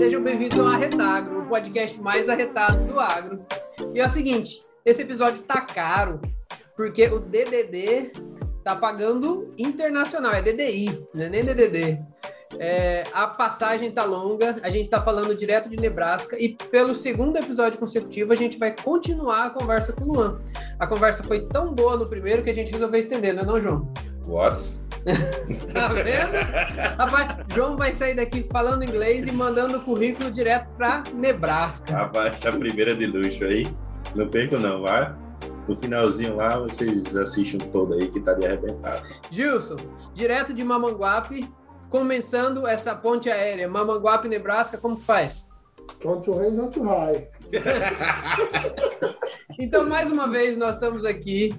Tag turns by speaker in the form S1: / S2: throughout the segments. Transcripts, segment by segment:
S1: Sejam bem-vindos ao Arretagro, o podcast mais arretado do agro. E é o seguinte, esse episódio tá caro, porque o DDD tá pagando internacional, é DDI, não é nem DDD. É, a passagem tá longa, a gente tá falando direto de Nebraska e pelo segundo episódio consecutivo a gente vai continuar a conversa com o Luan. A conversa foi tão boa no primeiro que a gente resolveu estender, não é não, João?
S2: What?
S1: tá vendo? Rapaz, João vai sair daqui falando inglês e mandando o currículo direto para Nebraska.
S2: Rapaz, a primeira de luxo aí. Não perco não, vai. No finalzinho lá, vocês assistem todo aí que tá de arrebentado.
S1: Gilson, direto de Mamanguape, começando essa ponte aérea, Mamanguape, Nebraska, como que faz?
S3: Don't to rain, don't to high.
S1: então, mais uma vez, nós estamos aqui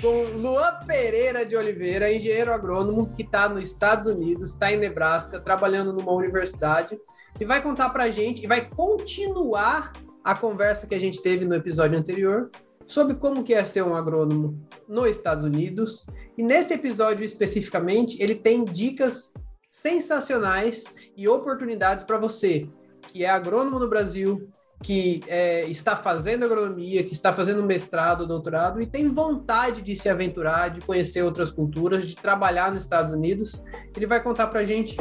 S1: com Luan Pereira de Oliveira, engenheiro agrônomo que está nos Estados Unidos, está em Nebraska, trabalhando numa universidade, e vai contar para a gente, e vai continuar a conversa que a gente teve no episódio anterior sobre como que é ser um agrônomo nos Estados Unidos. E nesse episódio especificamente, ele tem dicas sensacionais e oportunidades para você que é agrônomo no Brasil, que é, está fazendo agronomia, que está fazendo mestrado, doutorado e tem vontade de se aventurar, de conhecer outras culturas, de trabalhar nos Estados Unidos. Ele vai contar para a gente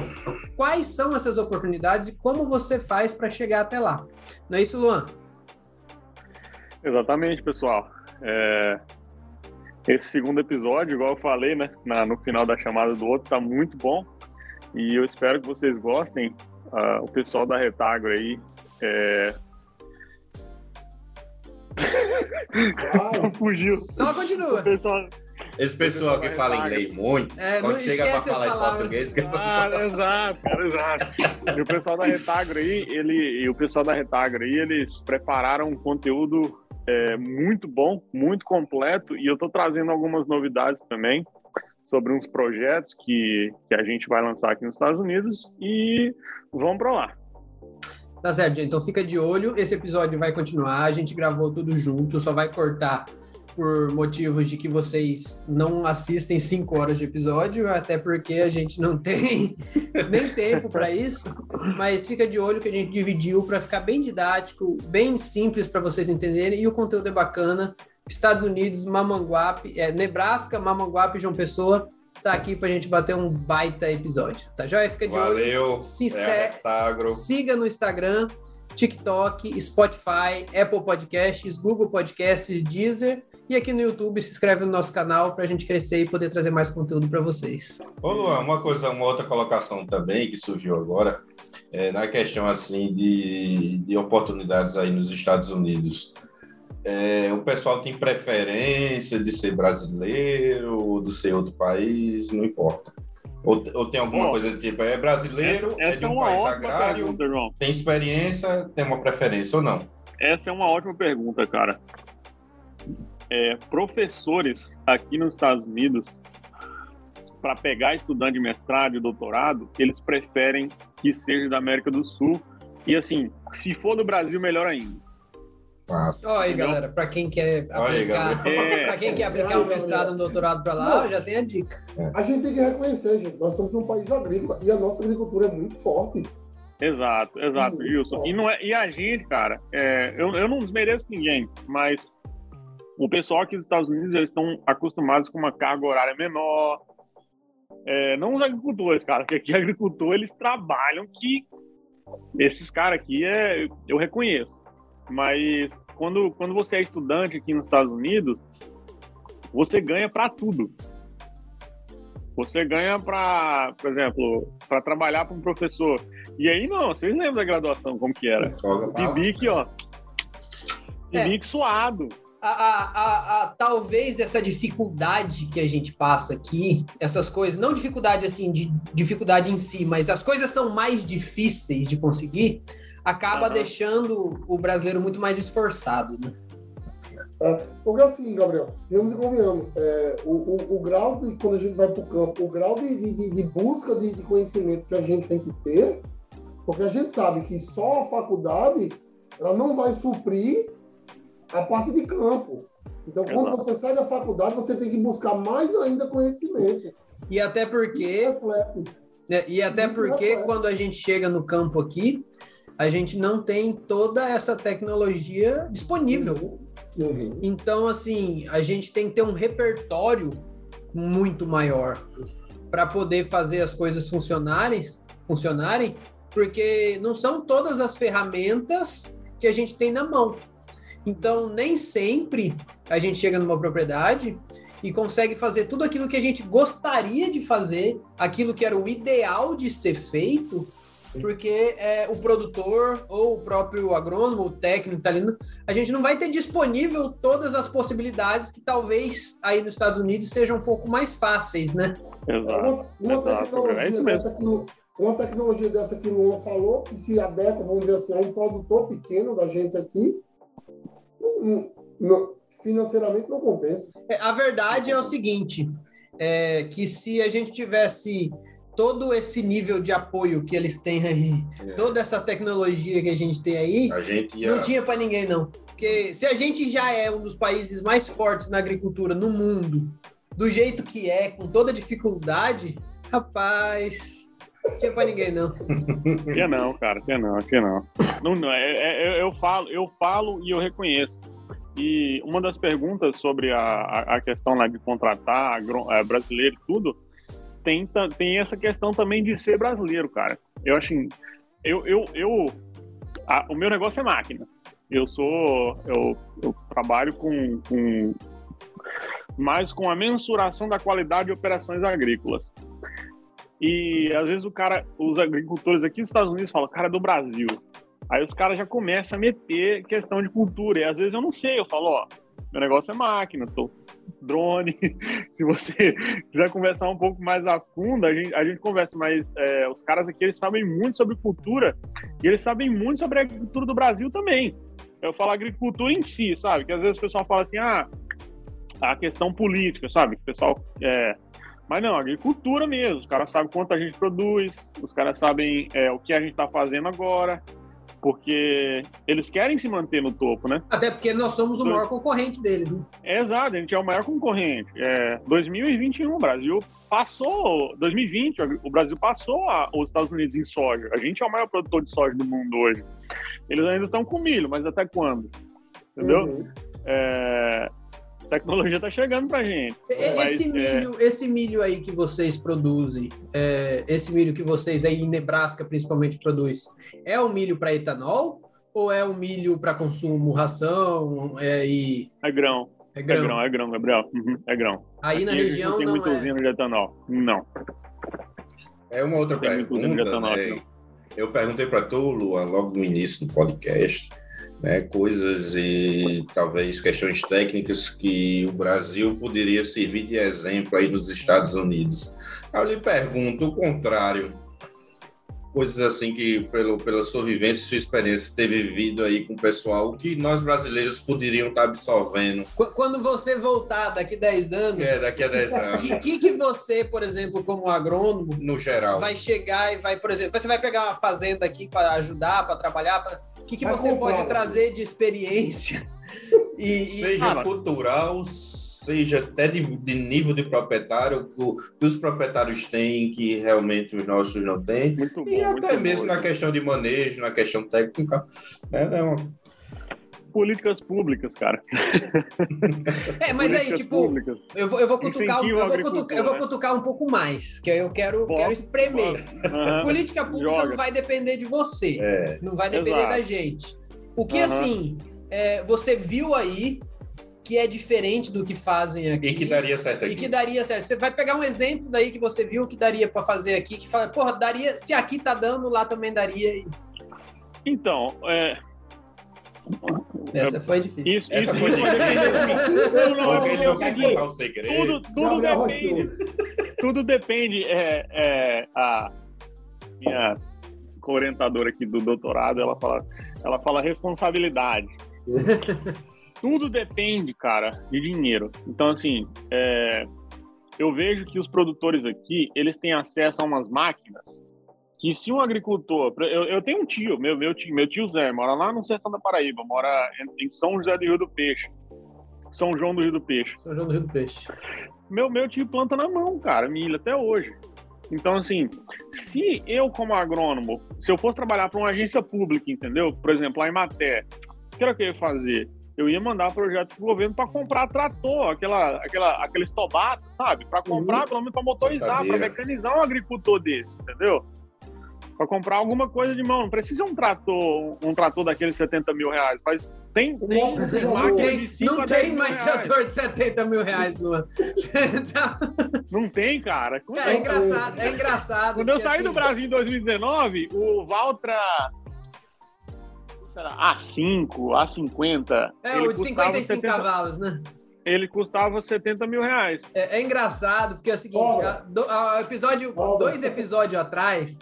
S1: quais são essas oportunidades e como você faz para chegar até lá. Não é isso, Luan?
S4: Exatamente, pessoal. É... Esse segundo episódio, igual eu falei, né, na, no final da chamada do outro, está muito bom e eu espero que vocês gostem. Uh, o pessoal da Retagro aí é, Fugiu.
S1: Só continua.
S4: O pessoal,
S2: Esse pessoal que fala inglês muito,
S1: É,
S2: quando
S1: não
S2: chega
S1: as
S2: falar em português, que
S4: Ah, exato, cara, exato. E o pessoal da Retagro aí, ele, e o pessoal da Retagro aí, eles prepararam um conteúdo é, muito bom, muito completo, e eu tô trazendo algumas novidades também sobre uns projetos que, que a gente vai lançar aqui nos Estados Unidos e vamos para lá.
S1: Tá certo. Então fica de olho. Esse episódio vai continuar. A gente gravou tudo junto, só vai cortar por motivos de que vocês não assistem cinco horas de episódio, até porque a gente não tem nem tempo para isso. Mas fica de olho que a gente dividiu para ficar bem didático, bem simples para vocês entenderem e o conteúdo é bacana. Estados Unidos, Mamanguape, é, Nebraska, Mamanguape, João Pessoa, tá aqui pra gente bater um baita episódio. Tá joia? Fica de olho.
S2: Valeu.
S1: Se
S2: é,
S1: se-
S2: Retagro.
S1: Siga no Instagram, TikTok, Spotify, Apple Podcasts, Google Podcasts, Deezer. E aqui no YouTube, se inscreve no nosso canal para a gente crescer e poder trazer mais conteúdo para vocês.
S2: Ô Luan, uma coisa, uma outra colocação também que surgiu agora, é, na questão assim de, de oportunidades aí nos Estados Unidos. É, o pessoal tem preferência de ser brasileiro ou de ser outro país, não importa. Ou, ou tem alguma
S4: Bom,
S2: coisa tipo, é brasileiro, é
S4: Essa
S2: de
S4: é
S2: um
S4: uma
S2: país agrário,
S4: pergunta,
S2: tem experiência, tem uma preferência ou não?
S4: Essa é uma ótima pergunta, cara. É, professores aqui nos Estados Unidos, para pegar estudante de mestrado e doutorado, eles preferem que seja da América do Sul. E assim, se for do Brasil, melhor ainda.
S2: Massa.
S1: Ó aí, galera, para quem quer
S2: Olha
S1: aplicar.
S4: É.
S1: para quem quer aplicar um mestrado, um doutorado para lá, já tem a dica.
S3: A gente tem que reconhecer, gente. Nós somos um país agrícola e a nossa agricultura é muito forte.
S4: Exato, exato,
S3: Hum,
S4: Wilson. E, não é, e a gente, cara, é, eu, eu não desmereço ninguém, mas o pessoal aqui dos Estados Unidos, eles estão acostumados com uma carga horária menor. É, não os agricultores, cara, porque aqui agricultor, eles trabalham que esses caras aqui, é, eu reconheço. Mas quando, quando você é estudante aqui nos Estados Unidos, você ganha para tudo. Você ganha para, por exemplo, para trabalhar para um professor. E aí, não, vocês lembram da graduação, como que era? Bibique, ó.
S1: É.
S4: Bibique suado.
S1: A, a, a, a- talvez essa dificuldade que a gente passa aqui, essas coisas, não dificuldade assim de dificuldade em si, mas as coisas são mais difíceis de conseguir, acaba
S4: Aham.
S1: deixando o brasileiro muito mais esforçado, né?
S3: Tá? Porque é o seguinte, Gabriel, vamos e convenhamos, é, o, o, o grau de, quando a gente vai para o campo, o grau de, de, de busca de, de conhecimento que a gente tem que ter, porque a gente sabe que só a faculdade ela não vai suprir a parte de campo. Então, quando
S4: Exato.
S3: você sai da faculdade, você tem que buscar mais ainda conhecimento.
S1: E até porque
S3: Reflete.
S1: né, e até
S3: Isso
S1: porque
S3: reflete.
S1: quando a gente chega no campo aqui, a gente não tem toda essa tecnologia disponível.
S3: Uhum.
S1: Então, assim, a gente tem que ter um repertório muito maior para poder fazer as coisas funcionarem, funcionarem, porque não são todas as ferramentas que a gente tem na mão. Então, nem sempre a gente chega numa propriedade e consegue fazer tudo aquilo que a gente gostaria de fazer, aquilo que era o ideal de ser feito, porque é, o produtor ou o próprio agrônomo, o técnico tá ali, a gente não vai ter disponível todas as possibilidades que talvez aí nos Estados Unidos sejam um pouco mais fáceis, né?
S4: Exato.
S3: Uma, uma
S4: Exato.
S3: tecnologia
S4: É isso mesmo.
S3: dessa que, o- uma tecnologia dessa que o Luan falou, que se adequa, vamos dizer assim, a um produtor pequeno da gente aqui, não- não- financeiramente não compensa.
S1: É, A verdade é o seguinte, é que se a gente tivesse todo esse nível de apoio que eles têm aí,
S2: É.
S1: toda essa tecnologia que a gente tem aí,
S2: A gente ia.
S1: não tinha para ninguém não. Porque se a gente já é um dos países mais fortes na agricultura no mundo, do jeito que é, com toda dificuldade, rapaz, não tinha para ninguém não.
S4: Que não, cara, que não, que não. não, não é, é- eu, eu falo, eu falo e eu reconheço. E uma das perguntas sobre a, a, a questão lá de contratar agro- é, brasileiro e tudo, tem, tem essa questão também de ser brasileiro, cara. Eu acho, assim, eu, eu, eu a- o meu negócio é máquina. Eu sou, eu, eu trabalho com, com mais com a mensuração da qualidade de operações agrícolas. E às vezes o cara, os agricultores aqui nos Estados Unidos falam, cara, é do Brasil. Aí os caras já começam a meter questão de cultura. E às vezes eu não sei, eu falo, ó, meu negócio é máquina, tô drone. Se você quiser conversar um pouco mais a fundo, a gente, a gente conversa, mas é, os caras aqui eles sabem muito sobre cultura e eles sabem muito sobre a agricultura do Brasil também. Eu falo agricultura em si, sabe? Que às vezes o pessoal fala assim, ah, a questão política, sabe? O pessoal é, mas não, agricultura mesmo. Os caras sabem quanto a gente produz, os caras sabem é, o que a gente está fazendo agora, porque eles querem se manter no topo, né?
S1: Até porque nós somos o maior concorrente deles, né?
S4: É exato, a gente é o maior concorrente. É, 2021, o Brasil passou, 2020, o Brasil passou a- os Estados Unidos em soja. A gente é o maior produtor de soja do mundo hoje. Eles ainda estão com milho, mas até quando? Entendeu?
S3: Uhum.
S4: É, a tecnologia está chegando pra gente.
S1: E-
S4: Mas,
S1: Esse
S4: é,
S1: milho, esse milho aí que vocês produzem, é, esse milho que vocês aí em Nebraska principalmente produz, é um milho para etanol ou é um milho para consumo, ração é, e
S4: é grão.
S1: é
S4: É
S1: grão?
S4: grão, é grão, Gabriel. Uhum, é grão.
S1: Aí na
S4: Aqui a gente
S1: região
S4: não tem
S1: não
S4: muita
S1: é.
S4: usina de etanol. Não.
S2: É uma outra
S4: Tem muito usina de
S2: pergunta,
S4: etanol,
S2: né? Eu perguntei para tu, Luan, logo no início do podcast, né, coisas e talvez questões técnicas que o Brasil poderia servir de exemplo aí nos Estados Unidos. Eu lhe pergunto o contrário. Coisas assim que, pelo, pela sua vivência, sua experiência, ter vivido aí com o pessoal, o que nós brasileiros poderiam estar absorvendo
S1: Qu- Quando você voltar daqui 10 anos,
S2: é, daqui a 10
S1: o
S2: anos,
S1: que, que, que você, por exemplo, como agrônomo,
S2: no geral.
S1: vai chegar e vai, por exemplo, você vai pegar uma fazenda aqui para ajudar, para trabalhar, pra- o que, que você
S3: comprar,
S1: pode
S3: né?
S1: trazer de experiência? E,
S2: seja cultural, seja até de, de nível de proprietário, que, o- que os proprietários têm, que realmente os nossos não têm.
S4: Muito bom.
S2: E
S4: muito
S2: até
S4: bom.
S2: mesmo na questão de manejo, na questão técnica. É, é uma-
S4: Políticas públicas, cara.
S1: é, mas aí, tipo,
S4: públicas.
S1: eu vou, eu vou cutucar, um- eu vou cutucar, eu vou
S4: né?
S1: cutucar um pouco mais, que aí eu quero,
S4: Bota,
S1: quero espremer.
S4: Aham.
S1: Política pública
S4: Joga.
S1: não vai depender de você,
S2: é,
S1: não vai depender
S4: Exato.
S1: da gente. O que,
S4: Aham.
S1: assim, é, você viu aí que é diferente do que fazem aqui?
S2: e que daria certo
S1: E
S2: aqui.
S1: que daria certo. Você vai pegar um exemplo daí que você viu que daria para fazer aqui, que fala, porra, daria, se aqui tá dando, lá também daria. E
S4: Então, é,
S1: Essa foi difícil.
S4: isso,
S2: Essa
S4: isso,
S2: foi
S4: mim. Não, não,
S2: Porque
S4: é
S2: ele não
S4: o
S2: quer
S4: seguinte,
S2: contar o segredo.
S4: tudo, tudo
S3: Gabriel
S4: depende.
S3: Rochou.
S4: tudo depende. É, é, a minha orientadora aqui do doutorado, ela fala, ela fala responsabilidade. tudo depende, cara, de dinheiro. Então, assim, é, eu vejo que os produtores aqui, eles têm acesso a umas máquinas que se um agricultor... Eu, eu tenho um tio, meu, meu tio, meu tio Zé, mora lá no sertão da Paraíba, mora em, em São José do Rio do Peixe. São João do Rio do Peixe.
S1: São João do Rio do Peixe.
S4: Meu, meu tio planta na mão, cara, milho até hoje. Então, assim, se eu, como agrônomo, se eu fosse trabalhar para uma agência pública, entendeu? Por exemplo, a Imaté, o que era que eu ia fazer? Eu ia mandar projeto para o governo para comprar trator, aquela, aquela, aquele estobata, sabe? Para comprar, uhum. pelo menos para motorizar, para mecanizar um agricultor desse, entendeu? Para comprar alguma coisa de mão. Não precisa um trator, um trator daqueles 70 mil reais. Mas tem, tem,
S1: não, tem, não tem, não tem mais trator de 70 mil reais, Luan. Tá-
S4: não tem, cara.
S1: é, é engraçado, é engraçado.
S4: Quando eu saí assim... do Brasil em 2019, o Valtra A5, A50.
S1: É, o de 55 70... cavalos, né?
S4: Ele custava 70 mil reais.
S1: É, é engraçado, porque é o seguinte: oh. episódio, oh, dois episódios atrás,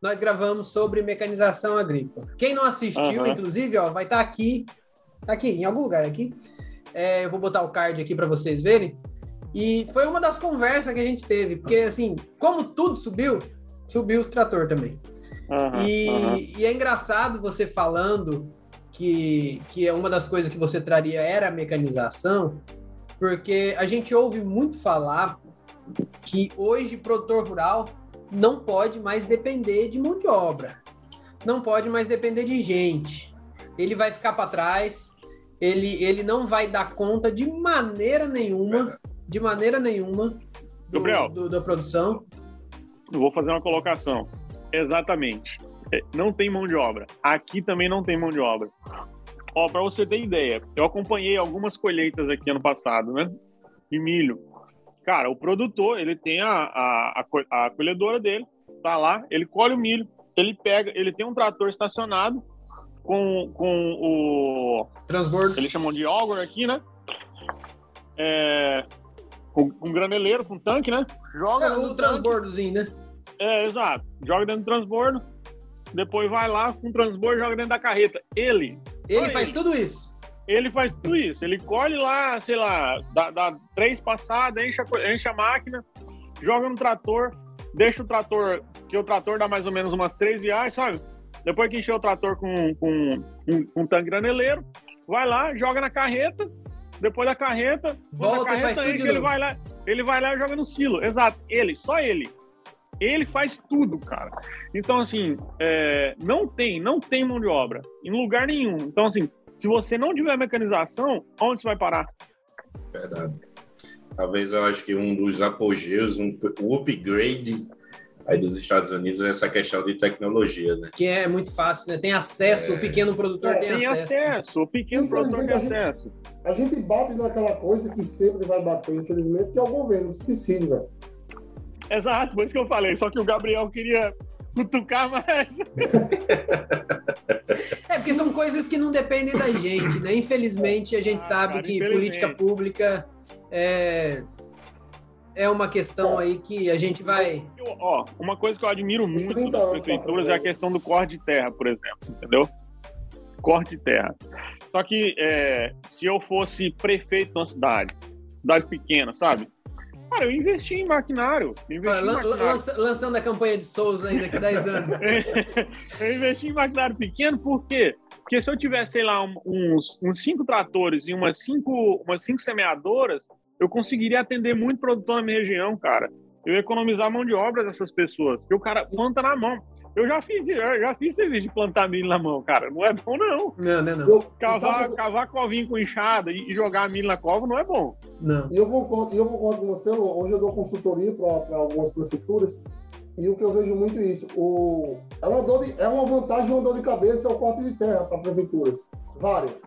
S1: nós gravamos sobre mecanização agrícola. Quem não assistiu, inclusive, ó, vai estar tá aqui, tá aqui, em algum lugar aqui. É, eu vou botar o card aqui para vocês verem. E foi uma das conversas que a gente teve, porque assim, como tudo subiu, subiu os trator também. Uhum, e, uhum. e, é engraçado você falando que, que é uma das coisas que você traria era a mecanização, porque a gente ouve muito falar que hoje produtor rural não pode mais depender de mão de obra, não pode mais depender de gente. Ele vai ficar para trás, ele, ele não vai dar conta de maneira nenhuma, de maneira nenhuma do,
S4: Gabriel,
S1: do, da produção.
S4: Eu vou fazer uma colocação. Exatamente. É, não tem mão de obra. Aqui também não tem mão de obra. Ó, para você ter ideia, eu acompanhei algumas colheitas aqui ano passado, né? De milho. Cara, o produtor, ele tem a, a, a, colhedora dele, tá lá, ele colhe o milho, ele pega, ele tem um trator estacionado com, com o...
S1: Transbordo.
S4: Eles chamam de auger aqui, né? É, com, com graneleiro, com tanque, né?
S1: Joga é, o transbordozinho, né?
S4: É, exato. Joga dentro do transbordo, depois vai lá com o transbordo joga dentro da carreta. Ele.
S1: Ele faz ele. tudo isso
S4: ele faz tudo isso. Ele colhe lá, sei lá, dá, dá três passadas, enche a, enche a máquina, joga no trator, deixa o trator, que o trator dá mais ou menos umas três viagens, sabe? Depois que encheu o trator com, com um, um tanque graneleiro, vai lá, joga na carreta, depois da carreta,
S1: volta
S4: carreta,
S1: e faz tudo
S4: enche, ele vai lá, ele vai lá e joga no silo. Exato, ele, só ele. Ele faz tudo, cara. Então, assim, é, não tem, não tem mão de obra em lugar nenhum. Então, assim, se você não tiver mecanização, onde você vai parar?
S2: Verdade. Talvez eu acho que um dos apogeus, um, o upgrade aí dos Estados Unidos é essa questão de tecnologia, né?
S1: Que é muito fácil, né? Tem acesso, é... o pequeno produtor é, tem, tem acesso.
S4: acesso. O pequeno produtor tem acesso.
S3: A gente bate naquela coisa que sempre vai bater, infelizmente, que é o governo, o subsídio, velho.
S4: Exato, por isso que eu falei. Só que o Gabriel queria cutucar mais.
S1: É, porque são coisas que não dependem da gente, né? Infelizmente, a gente ah, sabe cara, que política pública é, é uma questão aí que a gente vai.
S4: Eu, ó, uma coisa que eu admiro muito das prefeituras é a questão do corte de terra, por exemplo, entendeu? Corte de terra. Só que é, se eu fosse prefeito de uma cidade, cidade pequena, sabe? Cara, eu investi em maquinário. Investi
S1: em maquinário. lançando a campanha de Souza aí daqui a 10 anos.
S4: eu investi em maquinário pequeno, por quê? Porque se eu tivesse, sei lá, uns, uns cinco tratores e umas cinco, umas cinco semeadoras, eu conseguiria atender muito produtor na minha região, cara. Eu ia economizar a mão de obra dessas pessoas, porque o cara planta na mão. Eu já fiz, eu já fiz serviço de plantar milho na mão, cara. Não é bom, não.
S1: Não, não, é não.
S4: cavar, cavar covinho com enxada e, jogar milho na cova não é bom.
S3: Não. E eu concordo, eu concordo com você. Hoje eu dou consultoria para algumas prefeituras e o que eu vejo muito é isso. O, é, uma dor de, é uma vantagem e uma dor de cabeça é o corte de terra para prefeituras. Várias.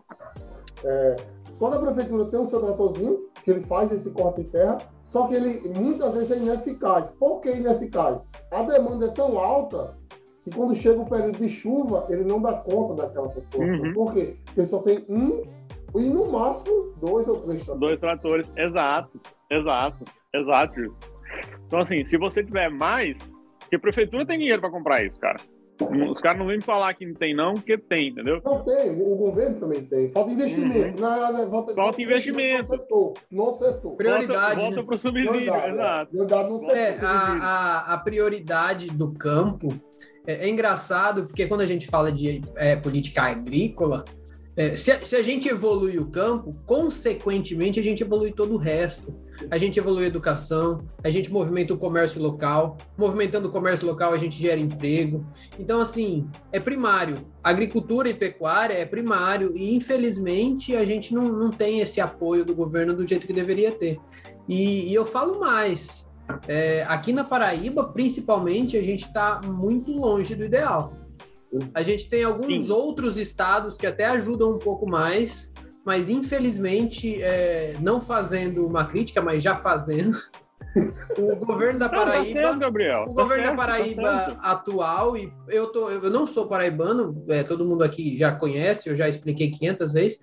S3: É, toda prefeitura tem o seu tratorzinho, que ele faz esse corte de terra, só que ele muitas vezes é ineficaz. Por que ineficaz? A demanda é tão alta que quando chega o período de chuva, ele não dá conta daquela população. Uhum. Por quê? Porque só tem um e no máximo dois ou três
S4: tratores. Dois tratores, exato, exato, exato. Então, assim, se você tiver mais, porque a prefeitura tem dinheiro para comprar isso, cara. Os caras não vêm me falar que não tem, não, porque tem, entendeu?
S3: Não tem, o governo também tem. Falta investimento. Uhum. Na,
S4: na, volta, falta investimento. No
S3: setor. No setor.
S1: Prioridade.
S4: Volta, volta
S1: né?
S4: para o subsídio, é. exato. Prioridade
S1: no setor. É, a, a, a prioridade do campo é, é, engraçado, porque quando a gente fala de é, política agrícola, É, se, se, a gente evolui o campo, consequentemente a gente evolui todo o resto. A gente evolui a educação, a gente movimenta o comércio local, movimentando o comércio local a gente gera emprego. Então, assim, é primário. Agricultura e pecuária é primário e, infelizmente, a gente não, não tem esse apoio do governo do jeito que deveria ter. E, e eu falo mais. É, aqui na Paraíba, principalmente, a gente está muito longe do ideal. A gente tem alguns Sim. outros estados que até ajudam um pouco mais, mas infelizmente, é, não fazendo uma crítica, mas já fazendo, o governo da Paraíba, não, tá certo,
S4: Gabriel.
S1: o governo tá certo, da Paraíba tá atual e eu tô, eu não sou paraibano, é, todo mundo aqui já conhece, eu já expliquei 500 vezes,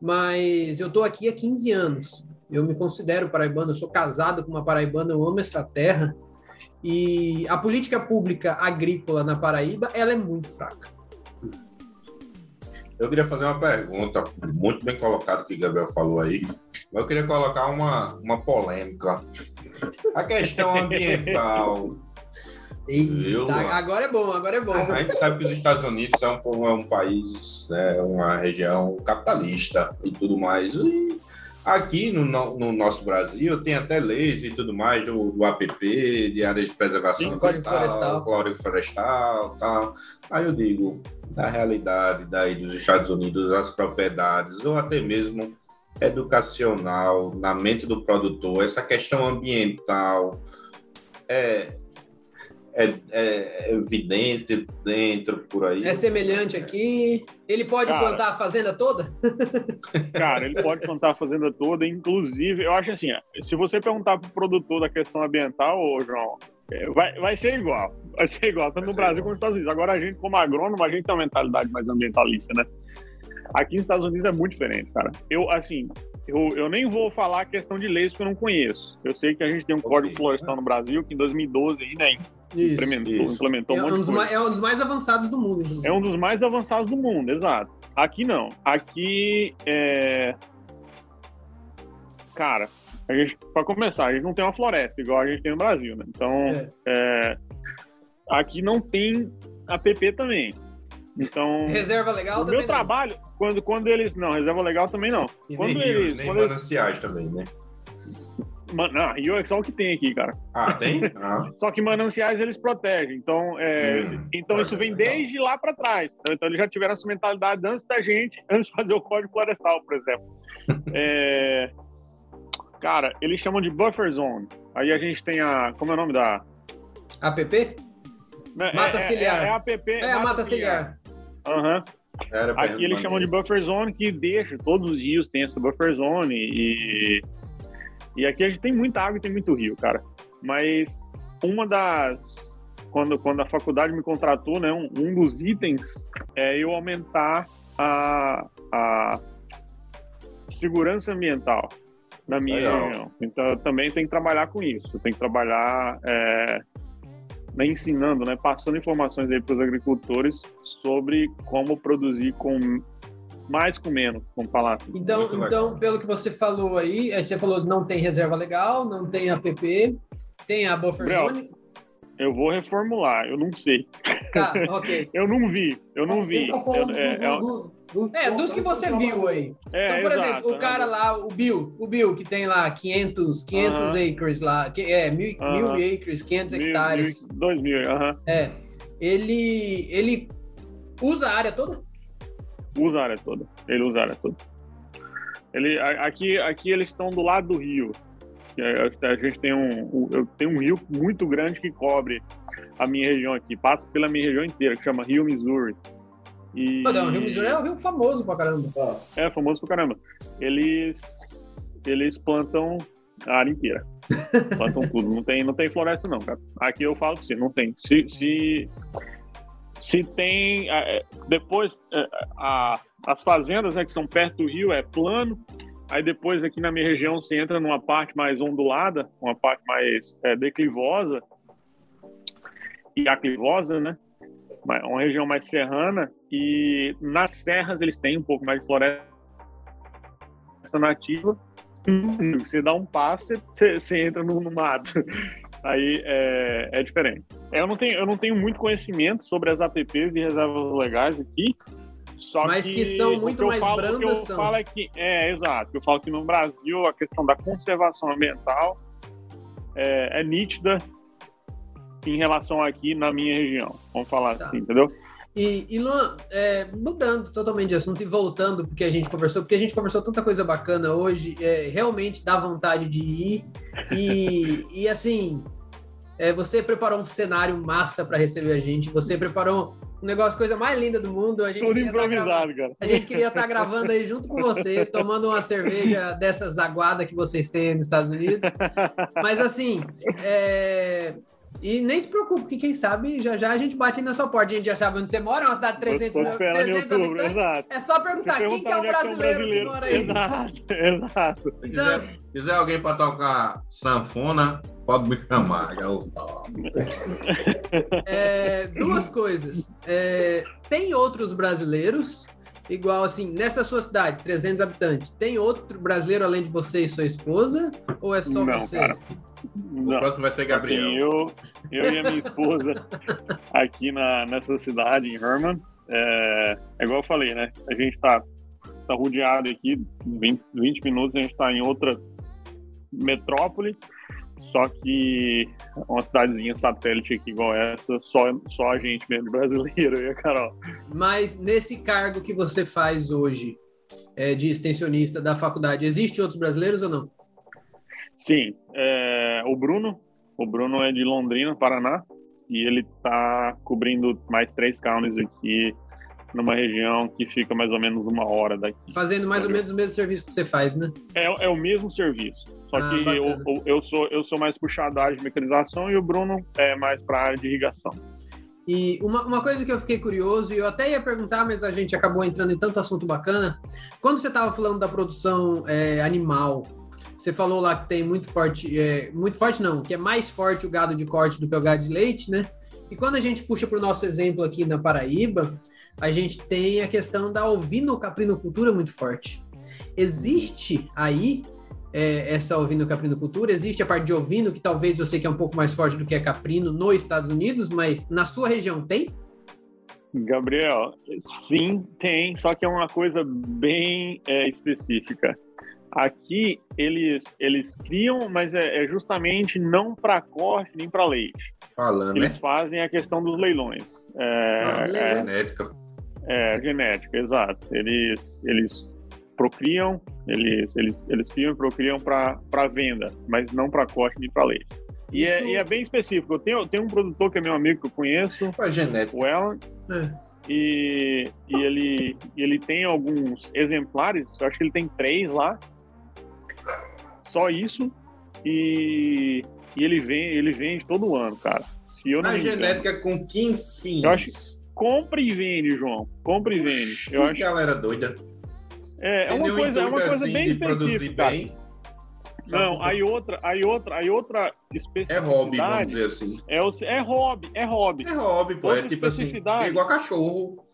S1: mas eu tô aqui há 15 anos. Eu me considero paraibano, eu sou casado com uma paraibana, eu amo essa terra. E a política pública agrícola na Paraíba, ela é muito fraca.
S2: Eu queria fazer uma pergunta, muito bem colocado que o Gabriel falou aí, mas eu queria colocar uma, uma polêmica. A questão ambiental.
S1: Eita, agora é bom, agora é bom.
S2: A gente sabe que os Estados Unidos é um, é um país, né, uma região capitalista e tudo mais. E Aqui no, no, nosso Brasil tem até leis e tudo mais do, do APP, de áreas de preservação
S1: Sim, código florestal.
S2: código florestal tal. Aí eu digo, na realidade daí dos Estados Unidos, as propriedades, ou até mesmo educacional, na mente do produtor, essa questão ambiental, é, é, é, evidente dentro por aí.
S1: É semelhante aqui. Ele pode cara, plantar a fazenda toda?
S4: Cara, ele pode plantar a fazenda toda. Inclusive, eu acho assim: se você perguntar para o produtor da questão ambiental, ô João, é, vai, vai ser igual. Vai ser igual, tanto vai no Brasil igual. como nos Estados Unidos. Agora, a gente, como agrônomo, a gente tem uma mentalidade mais ambientalista, né? Aqui nos Estados Unidos é muito diferente, cara. Eu, assim, eu, eu nem vou falar a questão de leis que eu não conheço. Eu sei que a gente tem um okay. Código Florestal no Brasil, que em 2012 aí, né, isso, implementou, isso. implementou
S1: é
S4: um,
S1: um dos mais, é um dos mais avançados do mundo. Inclusive.
S4: É um dos mais avançados do mundo, exato. Aqui não. Aqui é. Cara, a gente, para começar, a gente não tem uma floresta igual a gente tem no Brasil, né? Então, é. É, aqui não tem APP também. Então.
S1: Reserva legal
S4: o
S1: também.
S4: Meu não. trabalho, quando, quando eles. Não, reserva legal também não.
S2: E
S4: quando
S2: nem
S4: eles,
S2: rios, nem
S4: quando
S2: eles... também, né?
S4: Man, não, Rio é só o que tem aqui, cara.
S2: Ah, tem? Ah.
S4: só que mananciais eles protegem. Então, é, hum, então isso vem desde lá para trás. Então, então, eles já tiveram essa mentalidade antes da gente, antes de fazer o código florestal, por exemplo. é, cara, eles chamam de buffer zone. Aí a gente tem a. Como é o nome da.
S1: APP?
S4: É,
S1: mata ciliar.
S4: É, é, é APP.
S1: É, mata, mata ciliar.
S4: Aham. Uhum. Aqui eles chamam de buffer zone, que deixa, todos os rios têm essa buffer zone e e aqui a gente tem muita água e tem muito rio, cara. Mas uma das. Quando, quando a faculdade me contratou, né, um, um dos itens é eu aumentar a, a segurança ambiental na minha Legal. região. Então, eu também tenho que trabalhar com isso. Tenho que trabalhar é, né, ensinando, né, passando informações aí para os agricultores sobre como produzir com mais com menos, vamos falar assim.
S1: Então, então pelo que você falou aí, é, você falou não tem reserva legal, não tem APP, tem a buffer zone.
S4: Eu vou reformular, eu não sei.
S1: Tá, ok.
S4: eu não vi, eu não vi. Tá eu,
S1: é, é, dos que você viu aí. É, então, por exato, exemplo, o cara lá, o Bill, o Bill, que tem lá 500, 500 uh -huh. acres lá, que, é, mil, uh -huh. mil acres, 500 mil, hectares.
S4: Mil, dois mil, aham. Uh -huh.
S1: É, ele, ele usa a área toda?
S4: Usa a área toda. Ele usa a área toda. Ele, aqui, aqui eles estão do lado do rio. A gente tem um, eu tenho um rio muito grande que cobre a minha região aqui, passa pela minha região inteira, que chama Rio Missouri.
S1: E... Não, o Rio Missouri é um rio famoso pra caramba.
S4: É, famoso pra caramba. Eles, eles plantam a área inteira. plantam tudo. Não tem, não tem floresta, não, cara. Aqui eu falo pra você, não tem. Se, se, se tem é, depois é, a, as fazendas né, que são perto do rio é plano aí depois aqui na minha região você entra numa parte mais ondulada uma parte mais é, declivosa e aclivosa né uma região mais serrana e nas serras eles têm um pouco mais de floresta nativa. Você dá um passo você, você entra no, no mato aí é, é diferente. Eu não, tenho, eu não tenho muito conhecimento sobre as APPs e reservas legais aqui, Só
S1: mas que, são muito mais
S4: falo,
S1: brandas.
S4: O que eu
S1: são.
S4: falo é que, é, exato. Eu falo que no Brasil a questão da conservação ambiental é, é nítida em relação aqui na minha região. Vamos falar
S1: Tá.
S4: assim, entendeu?
S1: E, e Luan, é, mudando totalmente de assunto e voltando porque a gente conversou, porque a gente conversou tanta coisa bacana hoje, é, realmente dá vontade de ir. E, e assim, é, você preparou um cenário massa para receber a gente, você preparou um negócio, coisa mais linda do mundo. A gente
S4: Tudo
S1: queria tá gravando-
S4: improvisado, cara.
S1: a gente queria estar gravando aí junto com você, tomando uma cerveja dessas aguadas que vocês têm nos Estados Unidos. Mas assim, é, e nem se preocupe, que quem sabe já já a gente bate aí na sua porta. A gente já sabe onde você mora, é uma cidade de 300
S4: Tô
S1: mil,
S4: esperando em
S1: 300
S4: outubro.
S1: É só perguntar quem que é o
S4: perguntar onde
S1: brasileiro, que mora aí.
S4: Exato, exato.
S2: Se
S1: Então-
S2: quiser, quiser alguém para tocar sanfona, pode me chamar.
S1: É, duas coisas. É, tem outros brasileiros, igual assim, nessa sua cidade, 300 habitantes, tem outro brasileiro além de você e sua esposa? Ou é só
S4: Não,
S1: você?
S4: cara.
S2: O
S4: Não.
S2: próximo vai ser
S4: Assim,
S2: Gabriel.
S4: eu, eu e a minha esposa aqui na, nessa cidade, em Herman, é, é igual eu falei, né? A gente tá, tá rodeado aqui, 20, 20 minutos, a gente tá em outra metrópole, só que uma cidadezinha satélite aqui igual essa, só, só a gente mesmo, brasileiro, e a Carol.
S1: Mas nesse cargo que você faz hoje, é, de extensionista da faculdade, existe outros brasileiros ou não?
S4: Sim, é, o Bruno, o Bruno é de Londrina, Paraná, e ele tá cobrindo mais três counties aqui numa região que fica mais ou menos uma hora daqui.
S1: Fazendo mais ou menos o mesmo serviço que você faz, né?
S4: É, é o mesmo serviço, só
S1: Ah,
S4: que eu, eu, eu sou eu sou mais puxado da área de mecanização e o Bruno é mais para a área de irrigação.
S1: E uma, uma coisa que eu fiquei curioso, e eu até ia perguntar, mas a gente acabou entrando em tanto assunto bacana. Quando você estava falando da produção é, animal, você falou lá que tem muito forte, é, muito forte não, que é mais forte o gado de corte do que o gado de leite, né? E quando a gente puxa para o nosso exemplo aqui na Paraíba, a gente tem a questão da ovino-caprinocultura muito forte. Existe aí é, essa ovino-caprinocultura? Existe a parte de ovino, que talvez eu sei que é um pouco mais forte do que a caprino nos Estados Unidos, mas na sua região tem?
S4: Gabriel, sim, tem, só que é uma coisa bem é, específica. Aqui eles eles criam, mas é, é justamente não para corte nem para leite.
S2: Falando,
S4: Eles
S2: né?
S4: fazem a questão dos leilões. É,
S1: Ah,
S4: é.
S2: Genética.
S4: É, genética, exato. Eles, eles procriam, eles, eles, eles criam e procriam para venda, mas não para corte nem para leite. E, é,
S1: Isso-
S4: e é bem específico. Eu tenho, eu tenho um produtor que é meu amigo que eu conheço,
S2: é genética?
S4: o Alan,
S1: É.
S4: e, e ele, ele tem alguns exemplares, eu acho que ele tem três lá, só isso, e, e ele, vem, ele vende todo ano, cara. Se eu não
S2: A
S4: me engano.
S2: genética com que fins?
S4: Eu acho- Compre e vende, João. Compre e vende. Eu
S2: Que
S4: acho
S2: galera doida.
S4: É, é uma coisa, é uma
S2: intuito,
S4: coisa
S2: assim,
S4: bem específica.
S2: bem.
S4: Não, aí outra, aí outra, aí outra
S2: É
S4: especificidade
S2: hobby, vamos dizer assim.
S4: é, o, é hobby, é hobby.
S2: É hobby, pô. É tipo assim, é igual cachorro.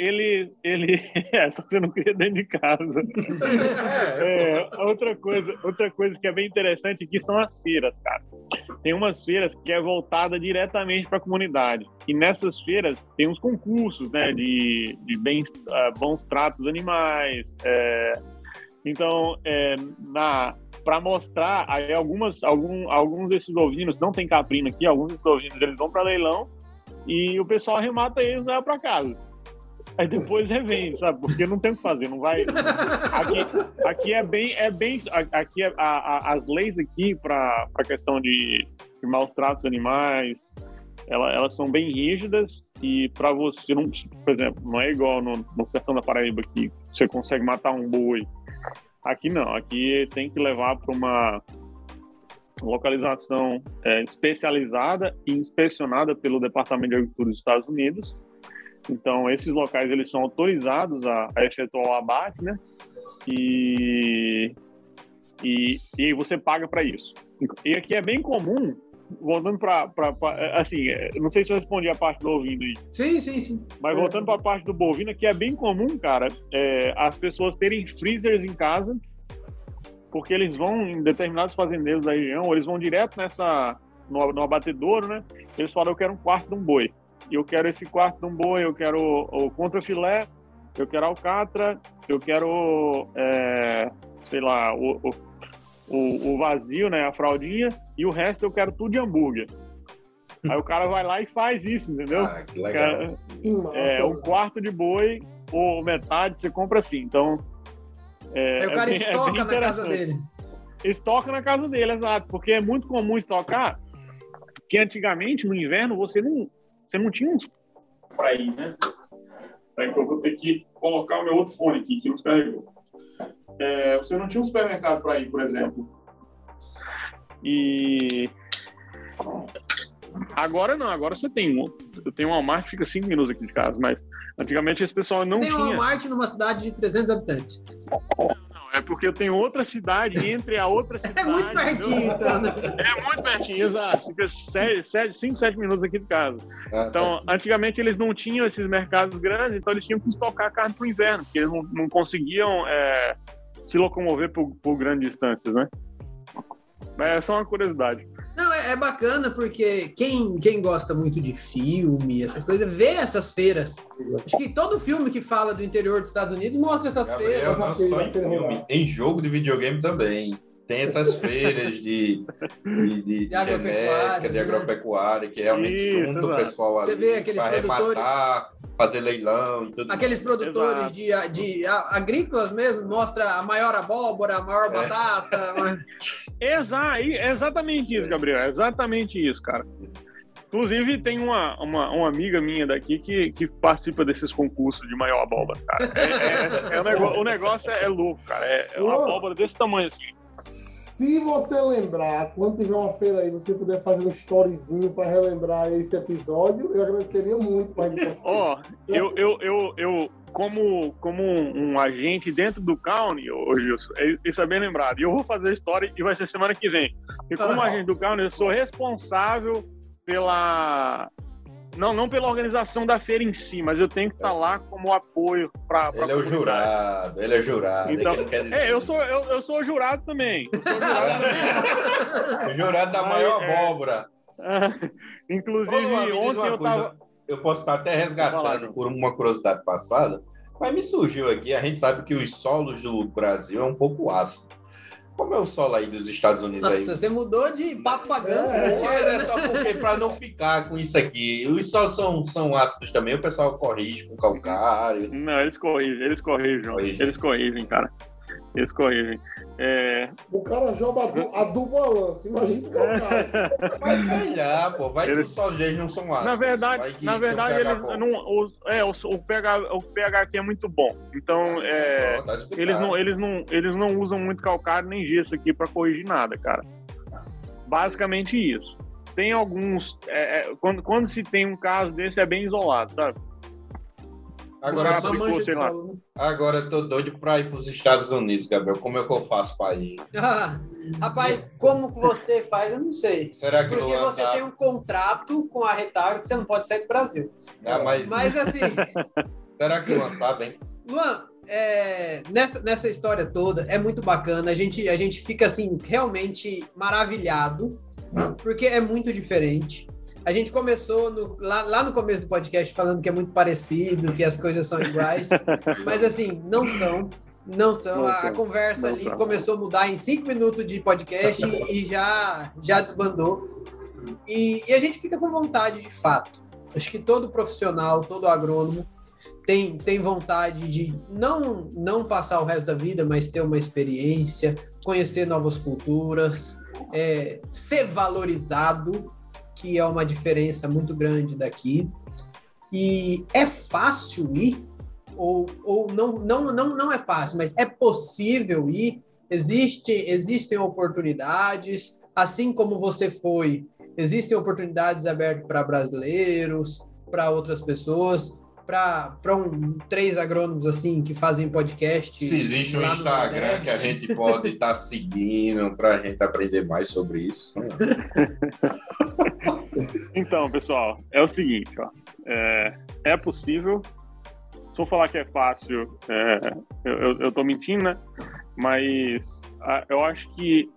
S4: Ele, ele, é, só que você não cria dentro de casa.
S2: É,
S4: outra coisa, outra coisa que é bem interessante aqui são as feiras, cara. Tem umas feiras que é voltada diretamente para a comunidade. E nessas feiras tem uns concursos, né, de, de bens, ah, bons tratos animais. é. então, é, na para mostrar, aí algumas, algum, alguns desses ovinos não tem caprino aqui, alguns desses ovinos eles vão para leilão e o pessoal arremata eles e leva para casa. Aí depois revende, sabe? Porque não tem o que fazer, não vai. Aqui, aqui é bem, é bem, aqui é, a, a- as leis aqui para a questão de, de maus tratos animais, ela- elas são bem rígidas e para você não, por exemplo, não é igual no, no sertão da Paraíba que você consegue matar um boi. Aqui não, aqui tem que levar para uma localização é, especializada e inspecionada pelo Departamento de Agricultura dos Estados Unidos. Então, esses locais eles são autorizados a, a efetuar o abate, né? E, e, e aí você paga para isso. E aqui é bem comum, voltando para. Assim, é, não sei se eu respondi a parte do ouvindo aí,
S1: Sim, sim, sim.
S4: mas
S1: É.
S4: voltando para a parte do bovino, que é bem comum, cara, é, as pessoas terem freezers em casa, porque eles vão em determinados fazendeiros da região, ou eles vão direto nessa no, no abatedouro, né? Eles falam, eu quero um quarto de um boi. Eu quero esse quarto de um boi, eu quero o, o contrafilé eu quero alcatra, eu quero, é, sei lá, o, o, o, vazio, né, a fraldinha, e o resto eu quero tudo de hambúrguer. Aí o cara vai lá e faz isso, entendeu?
S2: Ah, que legal.
S4: é, um quarto de boi ou metade, você compra assim. Então.
S1: É, Aí o cara é bem, é estoca é na casa dele.
S4: Estoca na casa dele, exato. Porque é muito comum estocar que antigamente, no inverno, você não, você não tinha uns para ir, né? Aí eu vou ter que colocar o meu outro fone aqui, que não descarregou. É, você não tinha um supermercado para ir, por exemplo. E agora não, agora você tem um. Eu tenho um Walmart fica cinco minutos aqui de casa, mas antigamente esse pessoal não
S1: tem
S4: tinha.
S1: Tem um Walmart numa cidade de 300 habitantes.
S4: É porque eu tenho outra cidade entre a outra cidade.
S1: É muito pertinho, então, né?
S4: É muito pertinho, exato. Fica 5, 7 minutos aqui de casa. Ah, então, tá. antigamente eles não tinham esses mercados grandes, então eles tinham que estocar carne para o inverno, porque eles não, não conseguiam é, se locomover por, por grandes distâncias, né? Mas é só uma curiosidade.
S1: É, é, bacana porque quem, quem gosta muito de filme, essas coisas, vê essas feiras. Acho que todo filme que fala do interior dos Estados Unidos mostra essas Gabriel,
S2: feiras. Não só em filme, em jogo de videogame também. Tem essas feiras de, de, de, de genética, de né? agropecuária, que realmente Isso, junta o pessoal ali para arrematar, fazer leilão e tudo.
S1: Aqueles produtores de, de agrícolas mesmo, mostra a maior abóbora, a maior é. batata.
S4: Exa exatamente isso, Gabriel. É exatamente isso, cara. Inclusive, tem uma, uma, uma, amiga minha daqui que, que participa desses concursos de maior abóbora, cara. É, é, é, o, negócio, o negócio é louco, cara. É, uma abóbora desse tamanho assim.
S3: Se você lembrar, quando tiver uma feira aí, você puder fazer um storyzinho para relembrar esse episódio, eu agradeceria muito.
S4: Ó, oh, eu, eu, eu, eu, como, como um, um agente dentro do County, hoje isso é bem lembrado, e eu vou fazer a história e vai ser semana que vem. E como agente do County, eu sou responsável pela não, não pela organização da feira em si, mas eu tenho que estar lá como apoio para.
S2: Ele é o jurado, ele é jurado.
S4: Então, é, eu sou, eu, eu sou jurado também. Eu sou jurado
S2: também. jurado da maior é, abóbora.
S4: É, inclusive, Ô, ontem eu tava.
S2: Eu posso estar até resgatando por uma curiosidade passada, mas me surgiu aqui, a gente sabe que os solos do Brasil é um pouco ácido. Como é o solo aí dos Estados Unidos
S1: Nossa,
S2: aí?
S1: você mudou de papo pra ganso. É,
S2: né? é só porque para não ficar com isso aqui. Os solos são, são ácidos também, o pessoal corrige com calcário.
S4: Não, eles corrigem, eles corrigem. corrigem. Eles corrigem, cara. Eles corrigem. É...
S3: O cara joga a dupla lança, imagina que é o cara.
S2: Mas sei lá, pô, vai eles... que os solos não são ácidos.
S4: Na verdade, que, na verdade eles não, o, é, o, o, pH, o pH aqui é muito bom. Então, ah, é, tá eles, não, eles, não, eles não usam muito calcário nem gesso aqui para corrigir nada, cara. Basicamente isso. Tem alguns. É, é, quando, quando se tem um caso desse, é bem isolado, sabe?
S2: Agora, sei lá. Né? Agora eu tô doido para ir para os Estados Unidos, Gabriel. Como é que eu faço para ir?
S1: Ah, rapaz, como que você faz? Eu não sei.
S2: Será que
S1: Porque você tem um contrato com a Retardo que você não pode sair do Brasil.
S2: Ah, mas...
S1: mas assim.
S2: Será que o Luan sabe, hein?
S1: Luan, é, nessa, nessa história toda é muito bacana. A gente, a gente fica assim realmente maravilhado, porque é muito diferente. A gente começou no, lá, lá no começo do podcast falando que é muito parecido, que as coisas são iguais, mas assim, não são. Não são. Não a, a, conversa ali são. começou a mudar em cinco minutos de podcast e, já, já desbandou. E, e, a gente fica com vontade de fato. Acho que todo profissional, todo agrônomo tem, tem vontade de não, não passar o resto da vida, mas ter uma experiência, conhecer novas culturas, é, ser valorizado que é uma diferença muito grande daqui. E é fácil ir, ou, ou não, não, não, não é fácil, mas é possível ir. Existe, existem oportunidades, assim como você foi, existem oportunidades abertas para brasileiros, para outras pessoas para um, três agrônomos assim que fazem podcast.
S2: Se existe um Instagram que a gente pode estar tá seguindo para a gente aprender mais sobre isso.
S4: então, pessoal, é o seguinte, ó, é, é possível. Se eu falar que é fácil, é, eu, eu, eu tô mentindo, né? Mas a, eu acho que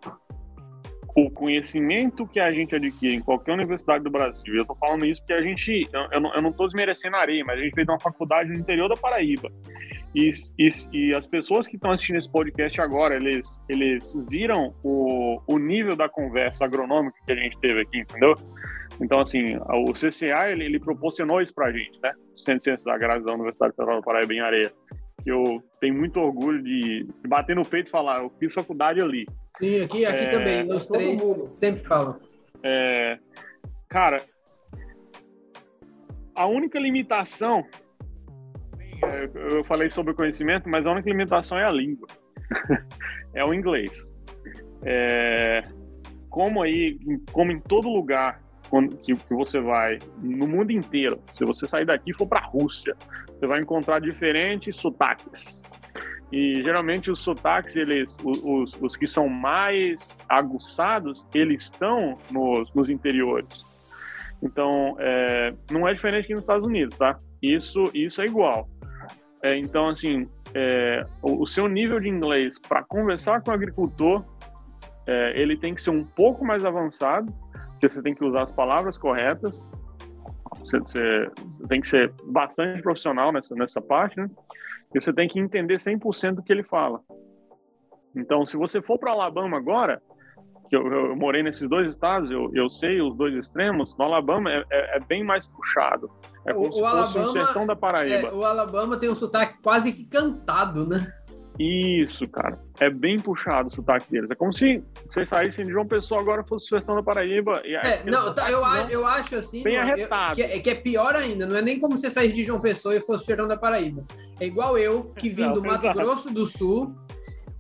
S4: o conhecimento que a gente adquire em qualquer universidade do Brasil, eu tô falando isso porque a gente, eu, eu não tô desmerecendo a areia, mas a gente fez uma faculdade no interior da Paraíba. E, e, e as pessoas que estão assistindo esse podcast agora, eles, eles viram o, o nível da conversa agronômica que a gente teve aqui, entendeu? Então, assim, o CCA, ele, ele proporcionou isso pra gente, né? Centro de Ciências Agrárias da Universidade Federal do Paraíba em Areia. Eu tenho muito orgulho de, de bater no peito e falar, eu fiz faculdade ali.
S1: Sim, aqui, aqui é, também, nós três sempre falam.
S4: É, cara, a única limitação, é, eu falei sobre o conhecimento, mas a única limitação é a língua, é o inglês. É, como aí, como em todo lugar que, que você vai, no mundo inteiro, se você sair daqui e for para a Rússia, você vai encontrar diferentes sotaques. E geralmente os sotaques, eles, os, os que são mais aguçados, eles estão nos, nos interiores. Então, é, não é diferente aqui nos Estados Unidos, tá? Isso, isso é igual. É, então, assim, é, o, o, seu nível de inglês para conversar com o agricultor, é, ele tem que ser um pouco mais avançado, porque você tem que usar as palavras corretas, você, você tem que ser bastante profissional nessa, nessa parte, né? E você tem que entender 100% do que ele fala. Então, se você for para Alabama agora, que eu, eu, morei nesses dois estados, eu, eu sei os dois extremos, no Alabama é, é, é bem mais puxado. É como o, se o fosse Alabama, sertão da Paraíba.
S1: É, o Alabama tem um sotaque quase que cantado, né?
S4: Isso, cara. É bem puxado o sotaque deles. É como se vocês saíssem de João Pessoa agora fosse o sertão da Paraíba.
S1: E é, não, tá, eu, não, eu acho assim.
S4: Bem arretado.
S1: Eu, que, é, que, é pior ainda. Não é nem como você sair de João Pessoa e fosse o sertão da Paraíba. É igual eu, que vim do Mato exato. Grosso do Sul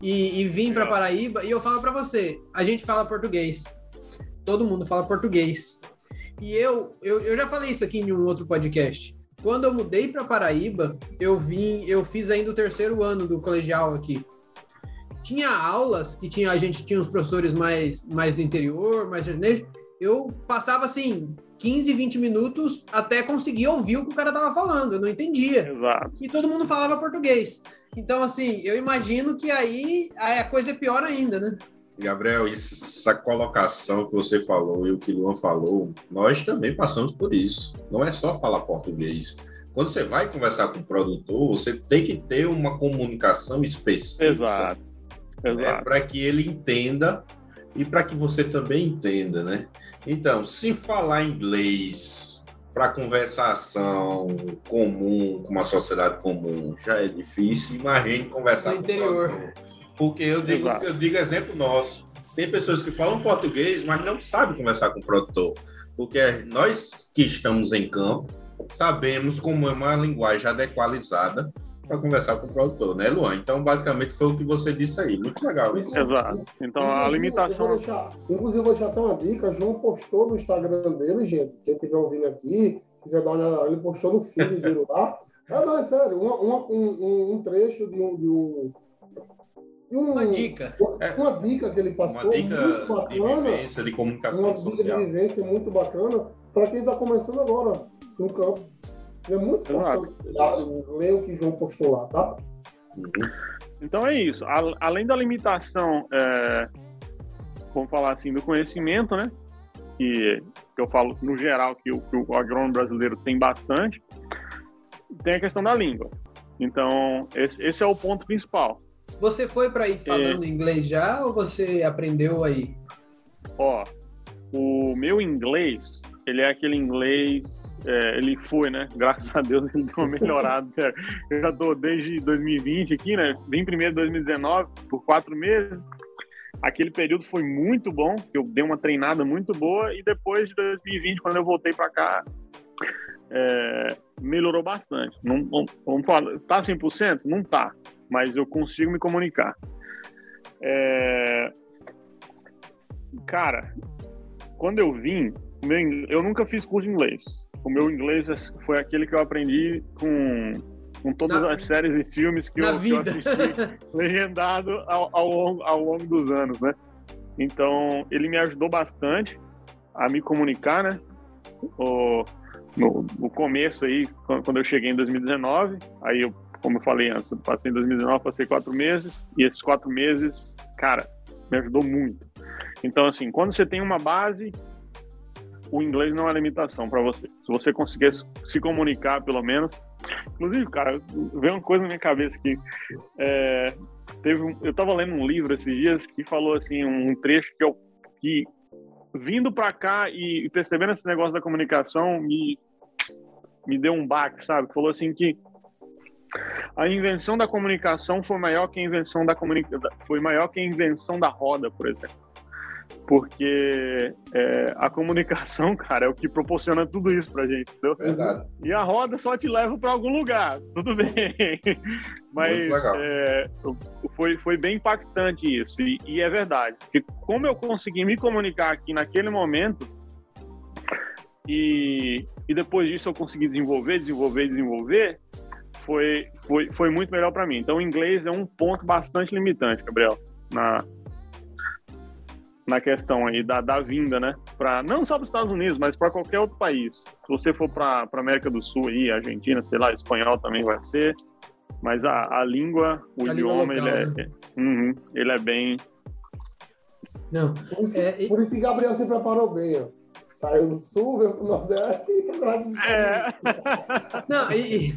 S1: e, e vim para Paraíba. E eu falo para você: a gente fala português. Todo mundo fala português. E eu, eu, eu já falei isso aqui em um outro podcast. Quando eu mudei para Paraíba, eu vim, eu fiz ainda o terceiro ano do colegial aqui. Tinha aulas que tinha a gente tinha os professores mais mais do interior, mais sertanejo. Eu passava assim 15, 20 minutos até conseguir ouvir o que o cara tava falando. Eu não entendia.
S4: Exato.
S1: E todo mundo falava português. Então, assim, eu imagino que aí a coisa é pior ainda, né?
S2: Gabriel, essa colocação que você falou e o que o Luan falou, nós também passamos por isso. Não é só falar português. Quando você vai conversar com o produtor, você tem que ter uma comunicação específica.
S4: Exato.
S2: Né, para que ele entenda e para que você também entenda, né? Então, se falar inglês para conversação comum, com uma sociedade comum, já é difícil, imagine conversar
S1: no
S2: com
S1: interior.
S2: o produtor. Porque eu digo, eu digo exemplo nosso. Tem pessoas que falam português, mas não sabem conversar com o produtor. Porque nós que estamos em campo sabemos como é uma linguagem adequalizada para conversar com o produtor, né, Luan? Então, basicamente, foi o que você disse aí. Muito legal
S4: isso. Exato. Então, a limitação.
S3: Eu deixar, inclusive, eu vou deixar até uma dica. João postou no Instagram dele, gente. Quem estiver ouvindo aqui, quiser dar uma olhada, ele postou no feed dele lá. Ah, não, é sério. Uma, uma, um, um, trecho de um, de um
S1: um, uma dica.
S3: Uma dica que ele passou, uma dica muito bacana.
S2: De vivência, de comunicação
S3: uma
S2: social.
S3: dica de vivência muito bacana para quem está começando agora no campo. É muito importante ler o que João postou lá, tá?
S4: Uhum. Então é isso. Além da limitação, é, vamos falar assim, do conhecimento, né? Que, que eu falo no geral que o, que o agrônomo brasileiro tem bastante, tem a questão da língua. Então, esse, esse é o ponto principal.
S1: Você foi para ir falando é... inglês já ou você aprendeu aí?
S4: Ó, o meu inglês, ele é aquele inglês, é, ele foi, né? Graças a Deus ele deu uma melhorada. Eu já tô desde 2020 aqui, né? Vim primeiro em 2019 por quatro meses. Aquele período foi muito bom, eu dei uma treinada muito boa e depois de 2020, quando eu voltei para cá, é, melhorou bastante. Não, não, vamos falar, tá 100%? Não tá mas eu consigo me comunicar. É... Cara, quando eu vim, eu nunca fiz curso de inglês. O meu inglês é, foi aquele que eu aprendi com, com todas na, as séries e filmes que, eu, que eu, assisti legendado ao, ao, longo, ao longo dos anos, né? Então, ele me ajudou bastante a me comunicar, né? O, no, no começo aí, quando eu cheguei em 2019, aí eu como eu falei antes, eu passei em 2019, passei quatro meses, e esses quatro meses, cara, me ajudou muito. Então, assim, quando você tem uma base, o inglês não é limitação para você. Se você conseguir se comunicar, pelo menos. Inclusive, cara, veio uma coisa na minha cabeça aqui. É, teve um, eu estava lendo um livro esses dias que falou assim, um trecho que eu que vindo para cá e percebendo esse negócio da comunicação me me deu um baque, sabe? Falou assim que a invenção da comunicação foi maior que a invenção da comunica... foi maior que a invenção da roda, por exemplo. Porque é, a comunicação, cara, é o que proporciona tudo isso pra gente, entendeu?
S2: Verdade.
S4: E a roda só te leva para algum lugar, tudo bem. Mas é, foi, foi bem impactante isso, e, e é verdade. Porque como eu consegui me comunicar aqui naquele momento, e, e depois disso eu consegui desenvolver, desenvolver, desenvolver, foi, foi, foi muito melhor para mim. Então, o inglês é um ponto bastante limitante, Gabriel, na, na questão aí da, da vinda, né? Pra, não só para os Estados Unidos, mas para qualquer outro país. Se você for para América do Sul aí, Argentina, sei lá, espanhol também vai ser. Mas a, a língua, o a idioma, língua local, ele, é, né? uhum, ele é bem.
S1: Não.
S3: Por isso, é, por isso que Gabriel se preparou bem, ó. Saiu do sul, veio pro Nordeste e
S1: é. Não, e.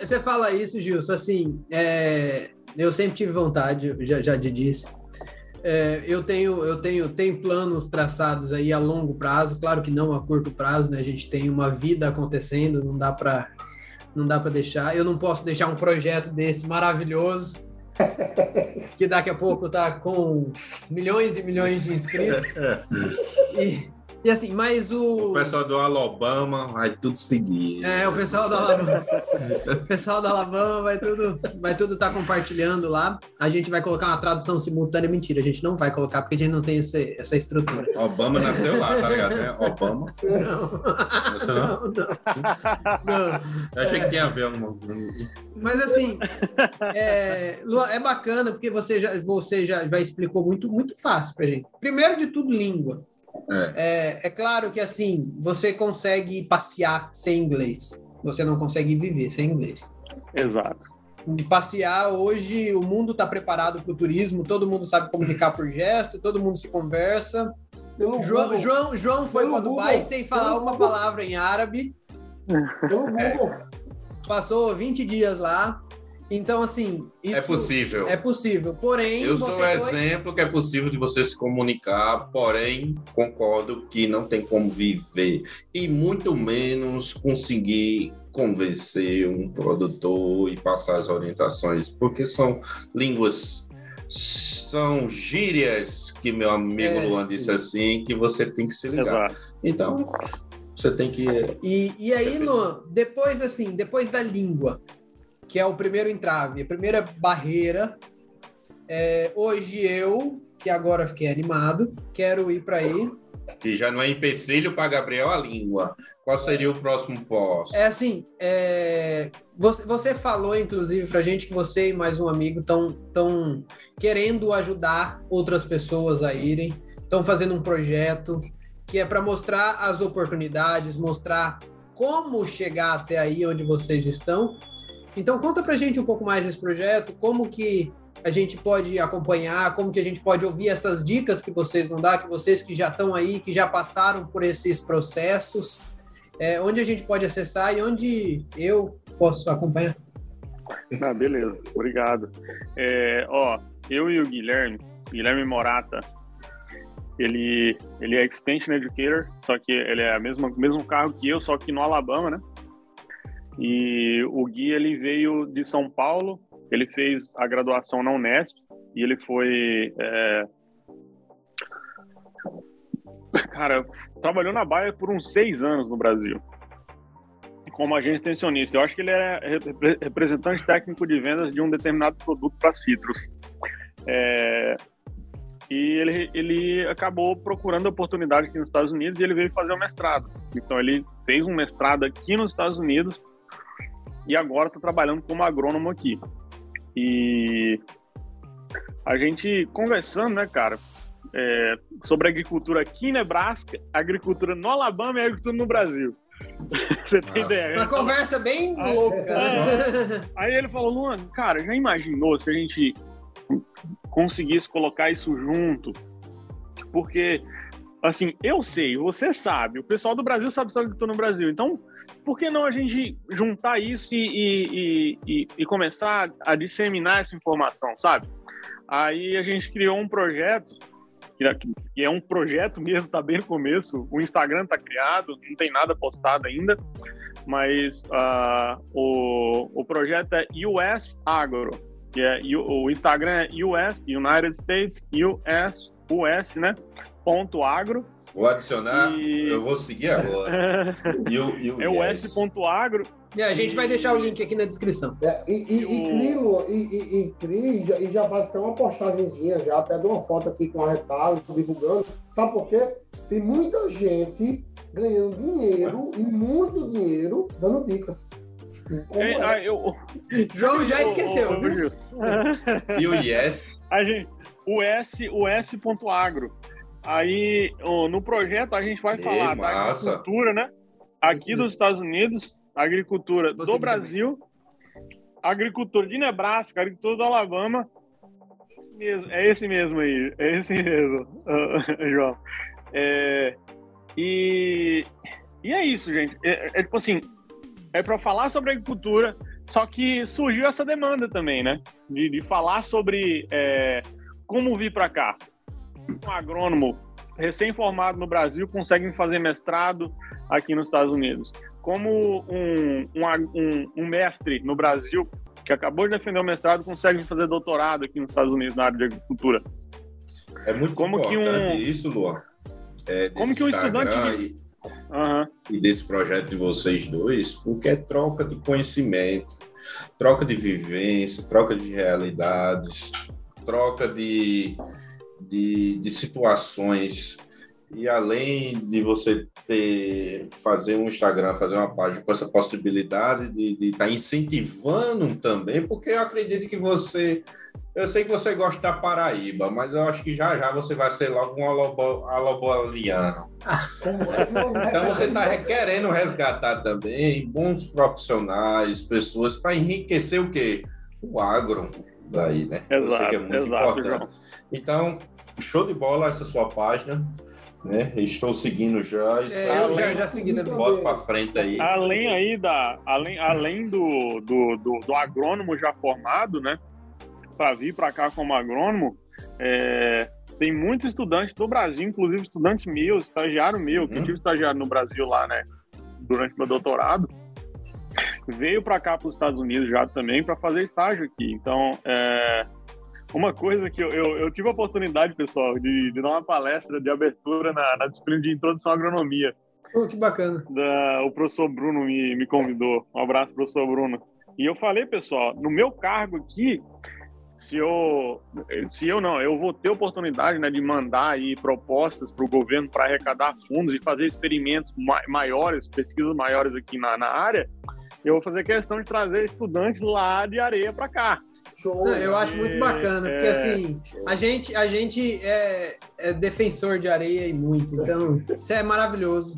S1: Você fala isso, Gilson, assim, é, eu sempre tive vontade, já, já te disse. É, eu tenho, eu tenho, tenho planos traçados aí a longo prazo, claro que não a curto prazo, né? A gente tem uma vida acontecendo, não dá para não dá para deixar. Eu não posso deixar um projeto desse maravilhoso que daqui a pouco tá com milhões e milhões de inscritos. e, e assim, mas o.
S2: O pessoal do Alabama vai tudo seguir.
S1: É, o pessoal do Alabama. o pessoal do Alabama vai tudo vai tudo estar tá compartilhando lá. A gente vai colocar uma tradução simultânea. Mentira, a gente não vai colocar porque a gente não tem esse, essa estrutura.
S2: Obama nasceu lá, tá ligado? Né? Obama.
S1: Não.
S2: Não? Não, não. não. Eu achei é. que tinha a ver alguma
S1: Mas assim, é, é bacana porque você já, você já, já explicou muito, muito fácil pra gente. Primeiro de tudo, língua. É. é. É, claro que assim, você consegue passear sem inglês. Você não consegue viver sem inglês.
S4: Exato.
S1: Passear hoje, o mundo está preparado para o turismo, todo mundo sabe comunicar por gesto, todo mundo se conversa. João, João, João foi para Dubai sem falar uma palavra em árabe. É. Passou 20 dias lá, então, assim.
S2: é possível.
S1: É possível. Porém.
S2: Eu sou o exemplo que é possível de você se comunicar, porém, concordo que não tem como viver. E muito menos conseguir convencer um produtor e passar as orientações, porque são línguas. São gírias que meu amigo é, Luan disse assim, que você tem que se ligar. Exato. Então, você tem que.
S1: E, e aí, Luan, depois assim, depois da língua, que é o primeiro entrave, a primeira barreira. É, hoje eu, que agora fiquei animado, quero ir para aí.
S2: Que já não é empecilho para Gabriel a língua. Qual seria o próximo pós?
S1: É assim, é... Você, você, falou, inclusive, para gente que você e mais um amigo estão tão querendo ajudar outras pessoas a irem, estão fazendo um projeto que é para mostrar as oportunidades, mostrar como chegar até aí onde vocês estão então conta pra gente um pouco mais desse projeto, como que a gente pode acompanhar, como que a gente pode ouvir essas dicas que vocês vão dar, que vocês que já estão aí, que já passaram por esses processos, é, onde a gente pode acessar e onde eu posso acompanhar.
S4: Ah, beleza, obrigado. É, ó, eu e o Guilherme, Guilherme Morata, ele, ele é Extension Educator, só que ele é o mesmo, mesmo carro que eu, só que no Alabama, né? E o Gui ele veio de São Paulo, ele fez a graduação na Unesp e ele foi é... cara trabalhou na Baia por uns seis anos no Brasil como agente extensionista. Eu acho que ele é representante técnico de vendas de um determinado produto para citros. É... E ele, ele acabou procurando oportunidade aqui nos Estados Unidos e ele veio fazer o mestrado. Então ele fez um mestrado aqui nos Estados Unidos e agora está trabalhando como agrônomo aqui. E a gente conversando, né, cara, é, sobre agricultura aqui em Nebraska, agricultura no Alabama e agricultura no Brasil. Você tem Nossa. ideia?
S1: Uma conversa bem aí, louca. Né?
S4: É. Aí ele falou, Luan, cara, já imaginou se a gente conseguisse colocar isso junto Porque, assim, eu sei, você sabe, o pessoal do Brasil sabe que eu estou no Brasil. Então, por que não a gente juntar isso e, e, e, e, começar a disseminar essa informação, sabe? Aí a gente criou um projeto, que é um projeto mesmo, está bem no começo. O Instagram está criado, não tem nada postado ainda, mas uh, o, o projeto é US Agro, que é o Instagram é US, United States, US, US, né? Ponto agro.
S2: Vou adicionar, e... eu vou seguir agora.
S4: e o, e o é o S.agro.
S1: É, a gente vai deixar o link aqui na descrição.
S3: É, e, e, e, crio, e, e, e, e já, e já faz até uma postagemzinha, já até dou uma foto aqui com a retalho, divulgando. Sabe por quê? Tem muita gente ganhando dinheiro e muito dinheiro dando dicas.
S4: É, é? Ah, eu...
S1: João já esqueceu.
S2: e o Yes?
S4: A gente, o S, o S.agro. Aí, no projeto, a gente vai falar da agricultura, né? Aqui dos Estados Unidos, agricultura do Brasil, agricultura de Nebraska, agricultura do Alabama. É esse mesmo aí, é esse mesmo, João. É, e, e é isso, gente. É, é tipo assim, é para falar sobre agricultura, só que surgiu essa demanda também, né? De, de falar sobre é, como vir para cá um agrônomo recém-formado no Brasil consegue fazer mestrado aqui nos Estados Unidos? Como um, um, um, mestre no Brasil que acabou de defender o mestrado consegue fazer doutorado aqui nos Estados Unidos na área de agricultura?
S2: É muito como que um isso, Luan. É,
S4: como que um estudante
S2: e, uhum. e desse projeto de vocês dois, porque é troca de conhecimento, troca de vivência, troca de realidades, troca de de, de situações e além de você ter fazer um Instagram, fazer uma página com essa possibilidade de estar tá incentivando também, porque eu acredito que você, eu sei que você gosta da Paraíba, mas eu acho que já já você vai ser logo um alobo, aloboliano. então você está querendo resgatar também bons profissionais, pessoas para enriquecer o quê? O agro daí, né?
S4: Exato, que é muito exato, importante. João.
S2: Então, show de bola essa sua página. Né? Estou seguindo já.
S1: É, eu já, já segui também.
S2: Bota para frente aí.
S4: Além aí da, além, além do, do, do, do agrônomo já formado, né? Para vir para cá como agrônomo, é, tem muitos estudantes do Brasil, inclusive estudantes meus, estagiário meu, uhum. que eu tive estagiário no Brasil lá, né? Durante meu doutorado, veio para cá para os Estados Unidos já também para fazer estágio aqui. Então, é, uma coisa que eu, eu, eu, tive a oportunidade, pessoal, de, de dar uma palestra de abertura na, na disciplina de introdução à agronomia.
S1: Oh, que bacana.
S4: Da, o professor Bruno me, me convidou. Um abraço, professor Bruno. E eu falei, pessoal, no meu cargo aqui, se eu, se eu não, eu vou ter oportunidade né, de mandar aí propostas para o governo para arrecadar fundos e fazer experimentos maiores, pesquisas maiores aqui na, na área, eu vou fazer questão de trazer estudantes lá de areia para cá.
S1: Show. Não, eu acho muito bacana, porque é, assim, a gente, a gente é, é, defensor de areia e muito, então isso é maravilhoso.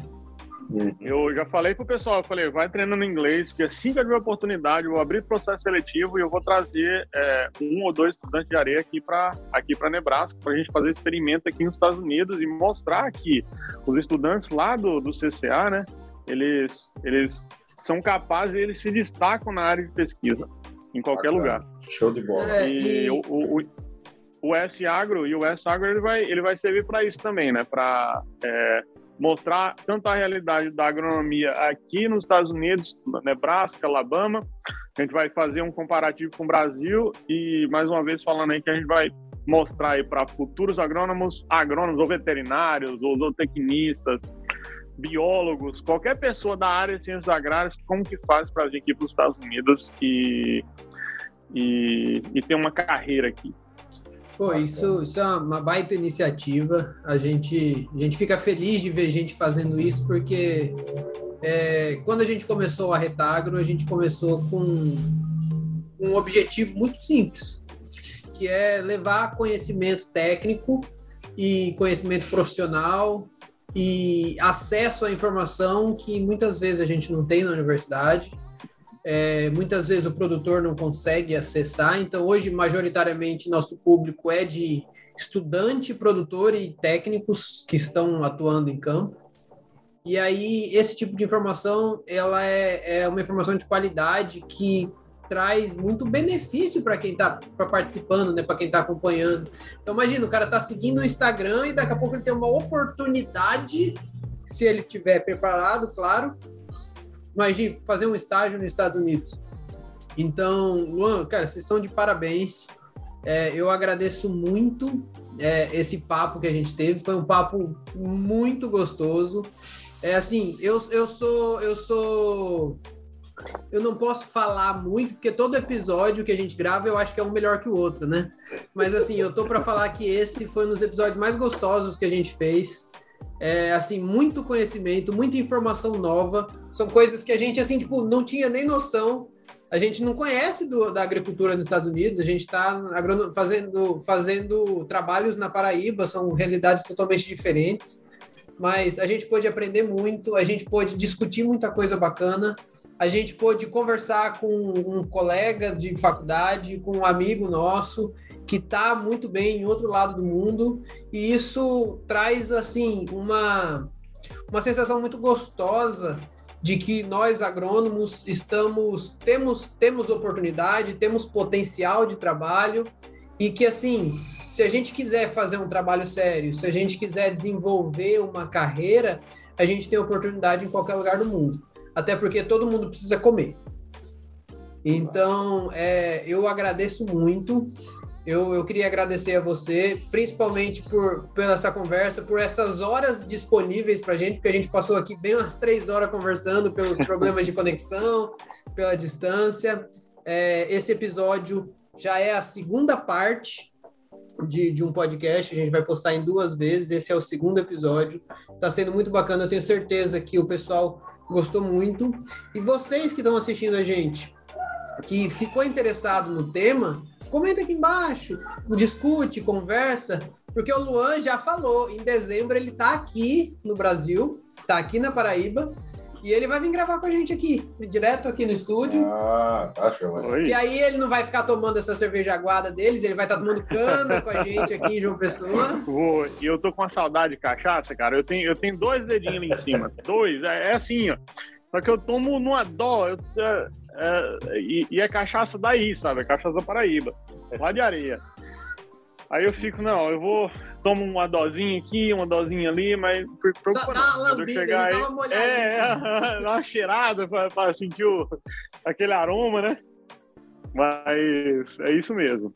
S4: Eu já falei pro pessoal, eu falei, vai treinando inglês, porque assim que eu tiver oportunidade, eu vou abrir processo seletivo e eu vou trazer é, um ou dois estudantes de areia aqui para aqui para Nebraska, para a gente fazer experimento aqui nos Estados Unidos e mostrar que os estudantes lá do, do CCA, né, eles, eles são capazes e eles se destacam na área de pesquisa em qualquer lugar.
S2: Show de bola.
S4: É, e, e... O, o, o S Agro e o S Agro ele vai, ele vai servir para isso também, né? Para é, mostrar tanto a realidade da agronomia aqui nos Estados Unidos, Nebraska, Alabama. A gente vai fazer um comparativo com o Brasil e mais uma vez falando aí que a gente vai mostrar aí para futuros agrônomos, agrônomos ou veterinários ou zootecnistas, biólogos, qualquer pessoa da área de ciências agrárias, como que faz para vir aqui para os Estados Unidos e e, e ter uma carreira aqui.
S1: Pô, isso, isso é uma baita iniciativa. A gente, a gente fica feliz de ver gente fazendo isso, porque é, quando a gente começou a Retagro, a gente começou com um objetivo muito simples, que é levar conhecimento técnico e conhecimento profissional e acesso à informação que muitas vezes a gente não tem na universidade é, muitas vezes o produtor não consegue acessar. Então, hoje, majoritariamente, nosso público é de estudante, produtor e técnicos que estão atuando em campo. E aí, esse tipo de informação, ela é, é uma informação de qualidade que traz muito benefício para quem está participando, né, para quem está acompanhando. Então, imagina, o cara está seguindo o Instagram e daqui a pouco ele tem uma oportunidade, se ele tiver preparado, claro, imagine fazer um estágio nos Estados Unidos. Então, Luan, cara, vocês estão de parabéns. É, eu agradeço muito é, esse papo que a gente teve. Foi um papo muito gostoso. É assim, eu, eu sou eu sou eu não posso falar muito porque todo episódio que a gente grava eu acho que é um melhor que o outro, né? Mas assim, eu tô para falar que esse foi um dos episódios mais gostosos que a gente fez. É, assim, muito conhecimento, muita informação nova. São coisas que a gente assim, tipo, não tinha nem noção. A gente não conhece do, da agricultura nos Estados Unidos, a gente está fazendo, fazendo trabalhos na Paraíba, são realidades totalmente diferentes, mas a gente pôde aprender muito, a gente pôde discutir muita coisa bacana, a gente pôde conversar com um colega de faculdade, com um amigo nosso, que está muito bem em outro lado do mundo, e isso traz, assim, uma, uma sensação muito gostosa de que nós agrônomos estamos temos temos oportunidade, temos potencial de trabalho e que assim, se a gente quiser fazer um trabalho sério, se a gente quiser desenvolver uma carreira, a gente tem oportunidade em qualquer lugar do mundo. Até porque todo mundo precisa comer. Então, é, eu agradeço muito. Eu, eu queria agradecer a você, principalmente por pela essa conversa, por essas horas disponíveis para a gente, porque a gente passou aqui bem umas três horas conversando pelos problemas de conexão, pela distância. É, esse episódio já é a segunda parte de, de um podcast, a gente vai postar em duas vezes. Esse é o segundo episódio. Está sendo muito bacana, eu tenho certeza que o pessoal gostou muito. E vocês que estão assistindo a gente, que ficou interessado no tema, Comenta aqui embaixo, discute, conversa, porque o Luan já falou, em dezembro ele tá aqui no Brasil, tá aqui na Paraíba, e ele vai vir gravar com a gente aqui, direto aqui no estúdio.
S2: Ah, tá show.
S1: E aí ele não vai ficar tomando essa cerveja aguada deles, ele vai estar tá tomando cana com a gente aqui em João Pessoa.
S4: E eu tô com uma saudade de cachaça, cara. Eu tenho, eu tenho dois dedinhos ali em cima. dois. É, é assim, ó. Só que eu tomo numa dó. Eu, é, é, e, e, é cachaça daí, sabe? É cachaça da Paraíba. É lá de areia. Aí eu fico, não, eu vou, tomo uma dosinha aqui, uma dosinha ali, mas por
S1: Só dá uma lambida, chegar aí, uma
S4: É, dá uma cheirada pra, pra sentir o, aquele aroma, né? Mas é isso mesmo.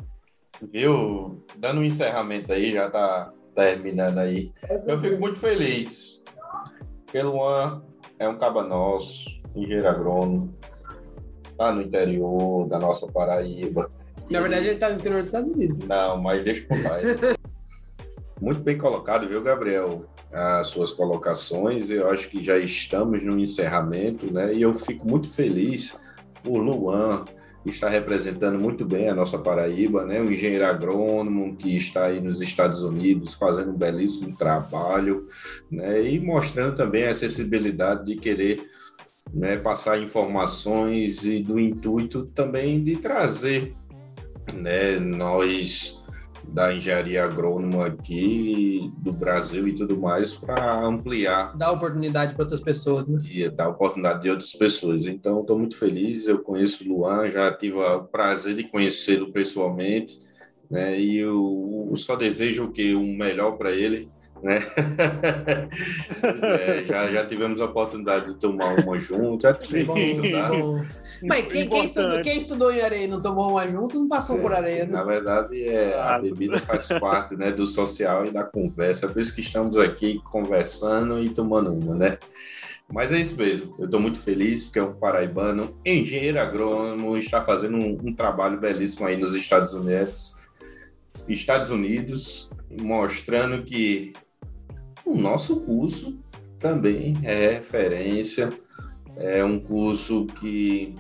S2: Viu? Dando um encerramento aí, já tá terminando aí. Eu fico muito feliz. Pelo ano é um caba nosso, engenheiro agrônomo, tá no interior da nossa Paraíba.
S1: Na verdade, ele tá no interior dos Estados Unidos.
S2: Não, mas deixa eu contar. Muito bem colocado, viu, Gabriel? As suas colocações. Eu acho que já estamos no encerramento, né? E eu fico muito feliz o Luan está representando muito bem a nossa Paraíba, né? Um engenheiro agrônomo que está aí nos Estados Unidos fazendo um belíssimo trabalho, né? E mostrando também a acessibilidade de querer né, passar informações e do intuito também de trazer, né? Nós da engenharia agrônoma aqui do Brasil e tudo mais para ampliar.
S1: Dar oportunidade para outras pessoas, né?
S2: E dar oportunidade de outras pessoas. Então, estou muito feliz. Eu conheço o Luan, já tive o prazer de conhecê-lo pessoalmente, né? E eu, eu só desejo o que o melhor para ele né? é, já, já tivemos a oportunidade de tomar uma junto, já tivemos
S1: Mas quem, quem, estudou, quem, estudou, em areia e não tomou uma junto, não passou é, por areia. Né?
S2: Na verdade, é, a bebida faz parte né, do social e da conversa, por isso que estamos aqui conversando e tomando uma, né? Mas é isso mesmo, eu estou muito feliz que é um paraibano, engenheiro agrônomo, está fazendo um, um trabalho belíssimo aí nos Estados Unidos, Estados Unidos, mostrando que o nosso curso também é referência, é um curso que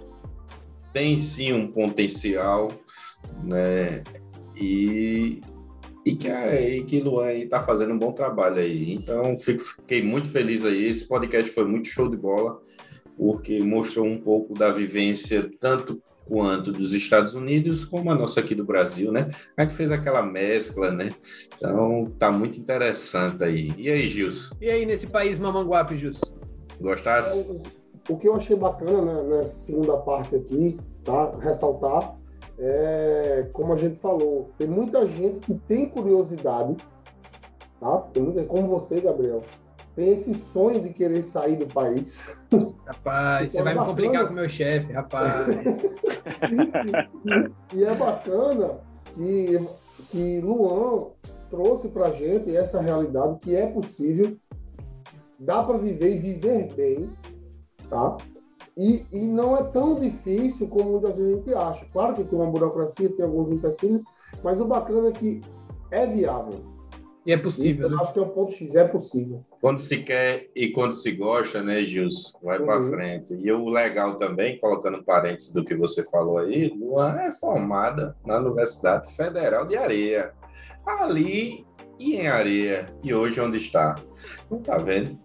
S2: tem sim um potencial, né? E, e que, a, que Luan está fazendo um bom trabalho aí. Então, fico, fiquei muito feliz aí. Esse podcast foi muito show de bola, porque mostrou um pouco da vivência, tanto quanto dos Estados Unidos, como a nossa aqui do Brasil, né? A gente fez aquela mescla, né? Então tá muito interessante aí. E aí, Gilson?
S1: E aí, nesse país Mamanguape, Gilson?
S2: Gostasse?
S3: O que eu achei bacana né, nessa segunda parte aqui, tá? Ressaltar, é, como a gente falou, tem muita gente que tem curiosidade, tá? Tem muita, como você, Gabriel, tem esse sonho de querer sair do país.
S1: Rapaz, você vai me complicar com o meu chefe, rapaz.
S3: e, e, é bacana que, que Luan trouxe para gente essa realidade que é possível, dá para viver e viver bem, tá? E, e não é tão difícil como muitas vezes a gente acha. Claro que tem uma burocracia, tem alguns empecilhos, mas o bacana é que é viável.
S1: E é possível.
S3: Isso, né? Acho que é o ponto X, é possível.
S2: Quando se quer e quando se gosta, né, Gilson? Vai uhum. para frente. E o legal também, colocando parênteses do que você falou aí, Luan é formada na Universidade Federal de Areia. Ali e em Areia. E hoje onde está? Não está vendo?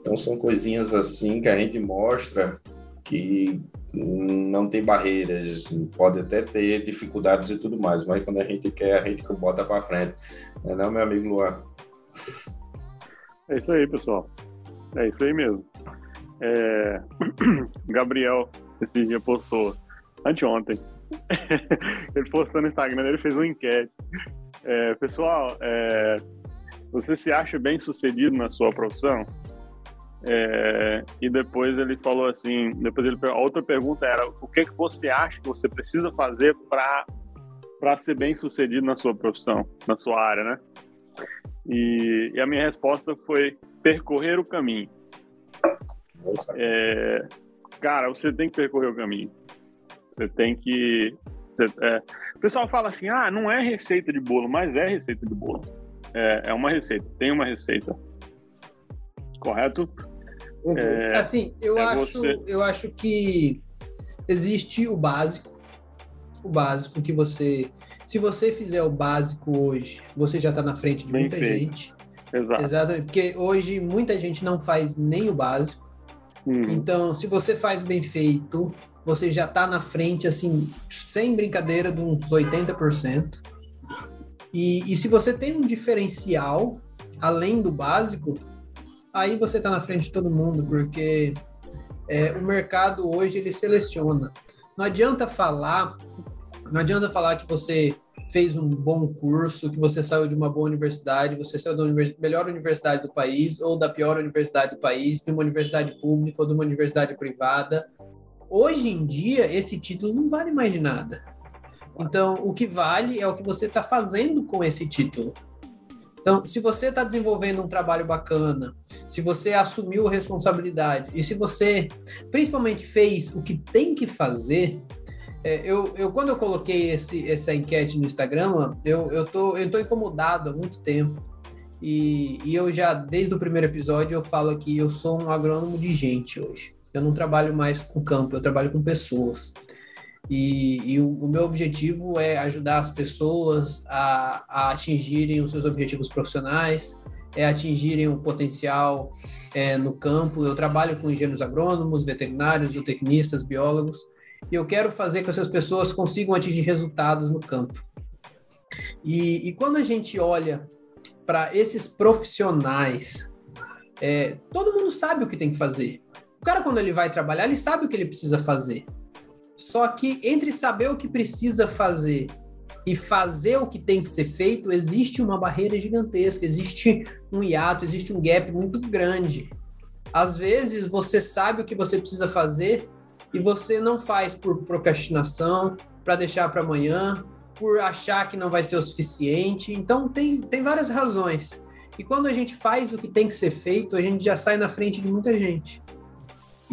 S2: Então são coisinhas assim que a gente mostra que não tem barreiras, pode até ter dificuldades e tudo mais, mas quando a gente quer, a gente bota para frente. Não é não, meu amigo Luan?
S4: É isso aí, pessoal. É isso aí mesmo. É... Gabriel, esse dia postou, anteontem, ele postou no Instagram, ele fez uma enquete. É, pessoal, é... você se acha bem sucedido na sua profissão? É, e depois ele falou assim, depois ele a outra pergunta era o que que você acha que você precisa fazer para para ser bem sucedido na sua profissão, na sua área, né? E, e a minha resposta foi percorrer o caminho. É, cara, você tem que percorrer o caminho. Você tem que. Você, é, o pessoal fala assim: ah, não é receita de bolo, mas é receita de bolo. É, é uma receita, tem uma receita. Correto?
S1: Uhum. É, assim, eu, é acho, você... eu acho que existe o básico, o básico que você. Se você fizer o básico hoje, você já está na frente de Bem muita feito. gente.
S4: Exato.
S1: Exatamente. Porque hoje muita gente não faz nem o básico. Hum. Então, se você faz bem feito, você já está na frente, assim, sem brincadeira, de uns 80%. E, e se você tem um diferencial, além do básico, aí você está na frente de todo mundo, porque é, o mercado hoje ele seleciona. Não adianta falar, não adianta falar que você fez um bom curso, que você saiu de uma boa universidade, você saiu da univers melhor universidade do país ou da pior universidade do país, de uma universidade pública ou de uma universidade privada. Hoje em dia, esse título não vale mais de nada. Então, o que vale é o que você está fazendo com esse título. Então, se você está desenvolvendo um trabalho bacana, se você assumiu a responsabilidade e se você principalmente fez o que tem que fazer, é, eu, eu, quando eu coloquei esse, essa enquete no Instagram, eu, eu, tô, eu tô incomodado há muito tempo. E, e eu já, desde o primeiro episódio, eu falo que eu sou um agrônomo de gente hoje. Eu não trabalho mais com campo, eu trabalho com pessoas. E, e o, o, meu objetivo é ajudar as pessoas a, a, atingirem os seus objetivos profissionais, é atingirem o potencial é, no campo. Eu trabalho com engenheiros agrônomos, veterinários, zootecnistas, biólogos, e eu quero fazer que essas pessoas consigam atingir resultados no campo. E, e quando a gente olha para esses profissionais, é, todo mundo sabe o que tem que fazer. O cara, quando ele vai trabalhar, ele sabe o que ele precisa fazer. Só que entre saber o que precisa fazer e fazer o que tem que ser feito, existe uma barreira gigantesca, existe um hiato, existe um gap muito grande. Às vezes você sabe o que você precisa fazer e você não faz por procrastinação, para deixar para amanhã, por achar que não vai ser o suficiente. Então tem, tem várias razões. E quando a gente faz o que tem que ser feito, a gente já sai na frente de muita gente.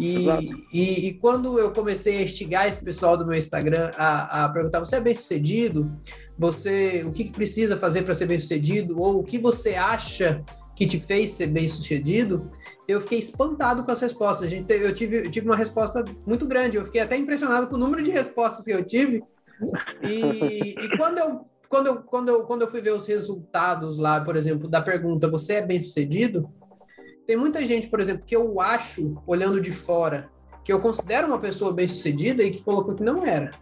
S1: E, e, e, quando eu comecei a instigar esse pessoal do meu Instagram a, a perguntar: você é bem sucedido? Você, o que, que precisa fazer para ser bem sucedido? Ou o que você acha que te fez ser bem sucedido? Eu fiquei espantado com as respostas. A gente, eu, tive, eu tive uma resposta muito grande. Eu fiquei até impressionado com o número de respostas que eu tive. E, e quando eu quando eu, quando, eu, quando eu fui ver os resultados lá, por exemplo, da pergunta, você é bem sucedido? Tem muita gente, por exemplo, que eu acho, olhando de fora, que eu considero uma pessoa bem-sucedida e que colocou que não era.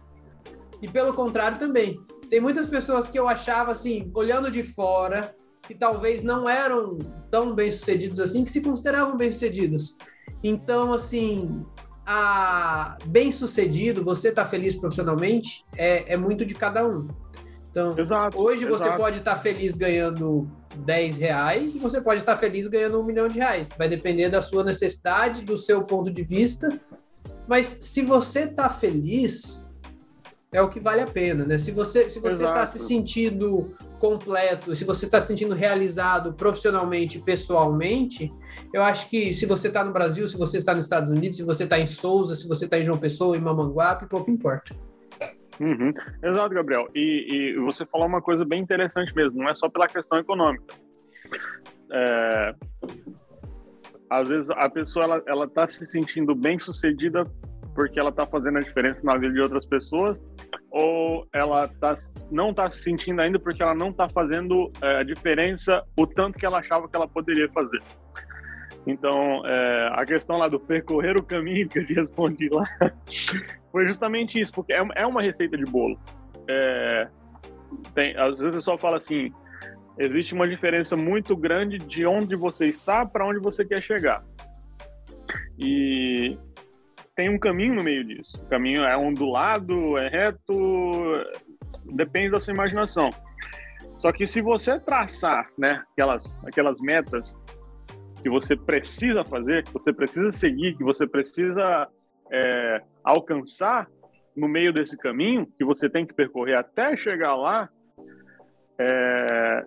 S1: E pelo contrário também. Tem muitas pessoas que eu achava assim, olhando de fora, que talvez não eram tão bem-sucedidos assim, que se consideravam bem-sucedidos. Então, assim, a bem-sucedido, você tá feliz profissionalmente, é, é muito de cada um. Então,
S4: Exato,
S1: hoje você
S4: exato.
S1: pode estar feliz ganhando 10 reais e você pode estar feliz ganhando um milhão de reais. Vai depender da sua necessidade, do seu ponto de vista. Mas se você tá feliz, é o que vale a pena, né? Se você se você está se sentindo completo, se você está se sentindo realizado profissionalmente, e pessoalmente, eu acho que se você está no Brasil, se você está nos Estados Unidos, se você está em Souza, se você está em João Pessoa, em Mamanguape, pouco importa.
S4: Uhum. Exato, Gabriel. E, e você falou uma coisa bem interessante mesmo, não é só pela questão econômica. É, às vezes a pessoa ela, ela tá se sentindo bem sucedida porque ela tá fazendo a diferença na vida de outras pessoas, ou ela tá, não tá se sentindo ainda porque ela não tá fazendo é, a diferença o tanto que ela achava que ela poderia fazer. Então, é, a questão lá do percorrer o caminho que eu te respondi lá foi justamente isso, porque é, é uma receita de bolo. É, tem, às vezes o pessoal fala assim: existe uma diferença muito grande de onde você está para onde você quer chegar. E tem um caminho no meio disso. O caminho é ondulado, é reto, depende da sua imaginação. Só que se você traçar, né, aquelas, aquelas metas que você precisa fazer, que você precisa seguir, que você precisa é, alcançar no meio desse caminho, que você tem que percorrer até chegar lá, é,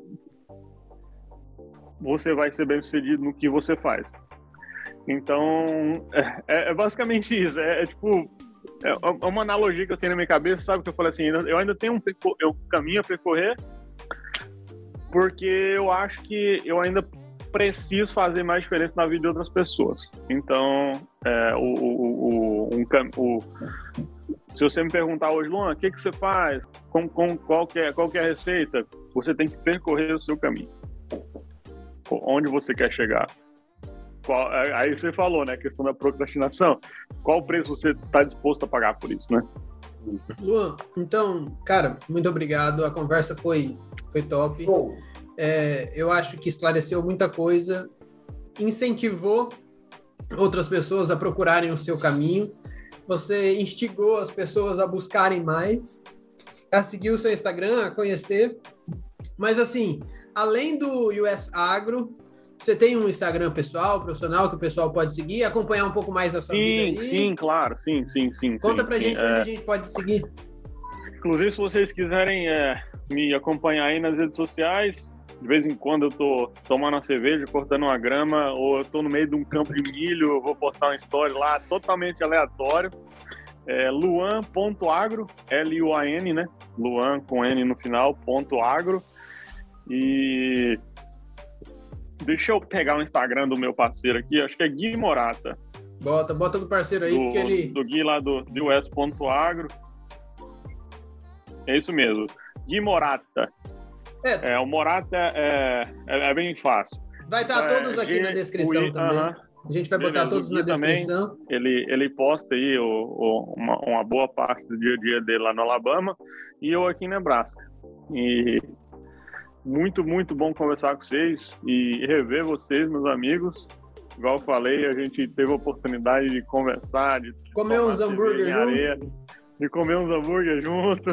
S4: você vai ser bem sucedido no que você faz. Então, é, é basicamente isso. É, é tipo, é uma analogia que eu tenho na minha cabeça, sabe? Que eu falei assim, eu ainda tenho um, um caminho a percorrer, porque eu acho que eu ainda preciso fazer mais diferença na vida de outras pessoas. Então, é, o, o, o, um, o, se você me perguntar hoje, Luan, o que, que você faz? Com, com, qual, que é, qual que é a receita? Você tem que percorrer o seu caminho. Onde você quer chegar. Qual, aí você falou, né? A questão da procrastinação. Qual preço você está disposto a pagar por isso, né?
S1: Luan, então, cara, muito obrigado. A conversa foi, foi top.
S3: Bom,
S1: É, eu acho que esclareceu muita coisa, incentivou outras pessoas a procurarem o seu caminho. Você instigou as pessoas a buscarem mais, a seguir o seu Instagram, a conhecer. Mas assim, além do US Agro, você tem um Instagram pessoal, profissional, que o pessoal pode seguir, acompanhar um pouco mais da sua
S4: sim,
S1: vida aí?
S4: Sim, claro, sim, sim, sim.
S1: Conta
S4: sim,
S1: pra
S4: sim,
S1: gente
S4: é...
S1: onde a gente pode seguir.
S4: Inclusive, se vocês quiserem é, me acompanhar aí nas redes sociais, de vez em quando eu tô tomando uma cerveja, cortando uma grama, ou eu tô no meio de um campo de milho, eu vou postar uma história lá totalmente aleatório. É luan.agro, L-U-A-N, né? Luan com N no final, ponto agro. E deixa eu pegar o Instagram do meu parceiro aqui, acho que é Gui Morata.
S1: Bota, bota do parceiro aí,
S4: do,
S1: porque ele.
S4: do Gui lá do, do US.agro. É isso mesmo. Gui Morata.
S1: É.
S4: É, o Morata é, é, é bem fácil.
S1: Vai estar
S4: É,
S1: todos aqui na descrição
S4: I-
S1: também.
S4: aham.
S1: A gente vai botar
S4: Beleza,
S1: todos na
S4: Gui também.
S1: descrição.
S4: ele, ele posta aí o, o- uma, uma boa parte do dia a dia dele lá no Alabama e eu aqui em Nebraska. E muito, muito bom conversar com vocês e rever vocês, meus amigos. Igual eu falei, a gente teve a oportunidade de conversar, de
S1: Comer uns
S4: cerveja
S1: hambúrguer
S4: em
S1: junto.
S4: Comer uns hambúrguer junto.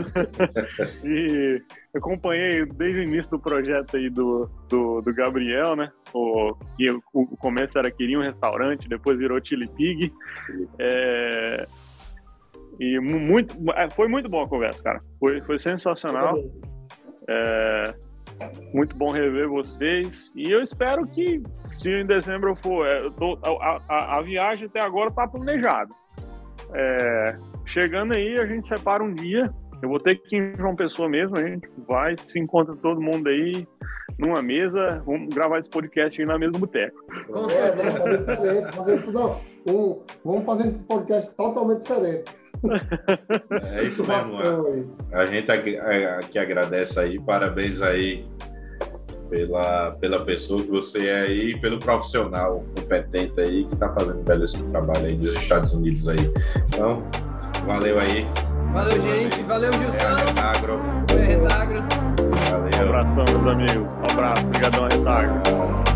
S4: e acompanhei desde o início do projeto aí do, do, do Gabriel, né? O, que o, o começo era queria um restaurante, depois virou Chili Pig. É, e mu- muito, é, foi muito boa a conversa, cara. Foi, foi sensacional. É, muito bom rever vocês. E eu espero que, se em dezembro eu for. é, eu tô- a, a- a viagem até agora tá planejada. É, chegando aí, a gente separa um dia. Eu vou ter que ir em João Pessoa mesmo. A gente vai, se encontra todo mundo aí numa mesa. Vamos gravar esse podcast aí na mesa do boteco.
S1: Com
S3: vamos
S1: certeza.
S3: fazer diferente, fazer tudo, um, vamos fazer esse podcast totalmente diferente.
S2: É isso mesmo, mano.
S3: Aí.
S2: A gente aqui, é, aqui agradece aí, parabéns aí pela, pela pessoa que você é aí, e pelo profissional competente aí que tá fazendo um belíssimo trabalho aí dos Estados Unidos aí. Então, valeu aí.
S1: Valeu, gente. Valeu, Gilson.
S2: Retagro.
S1: Foi a Retagro.
S4: Um
S2: Valeu.
S4: abração, meus amigos. Um abraço. Obrigadão, Retagra.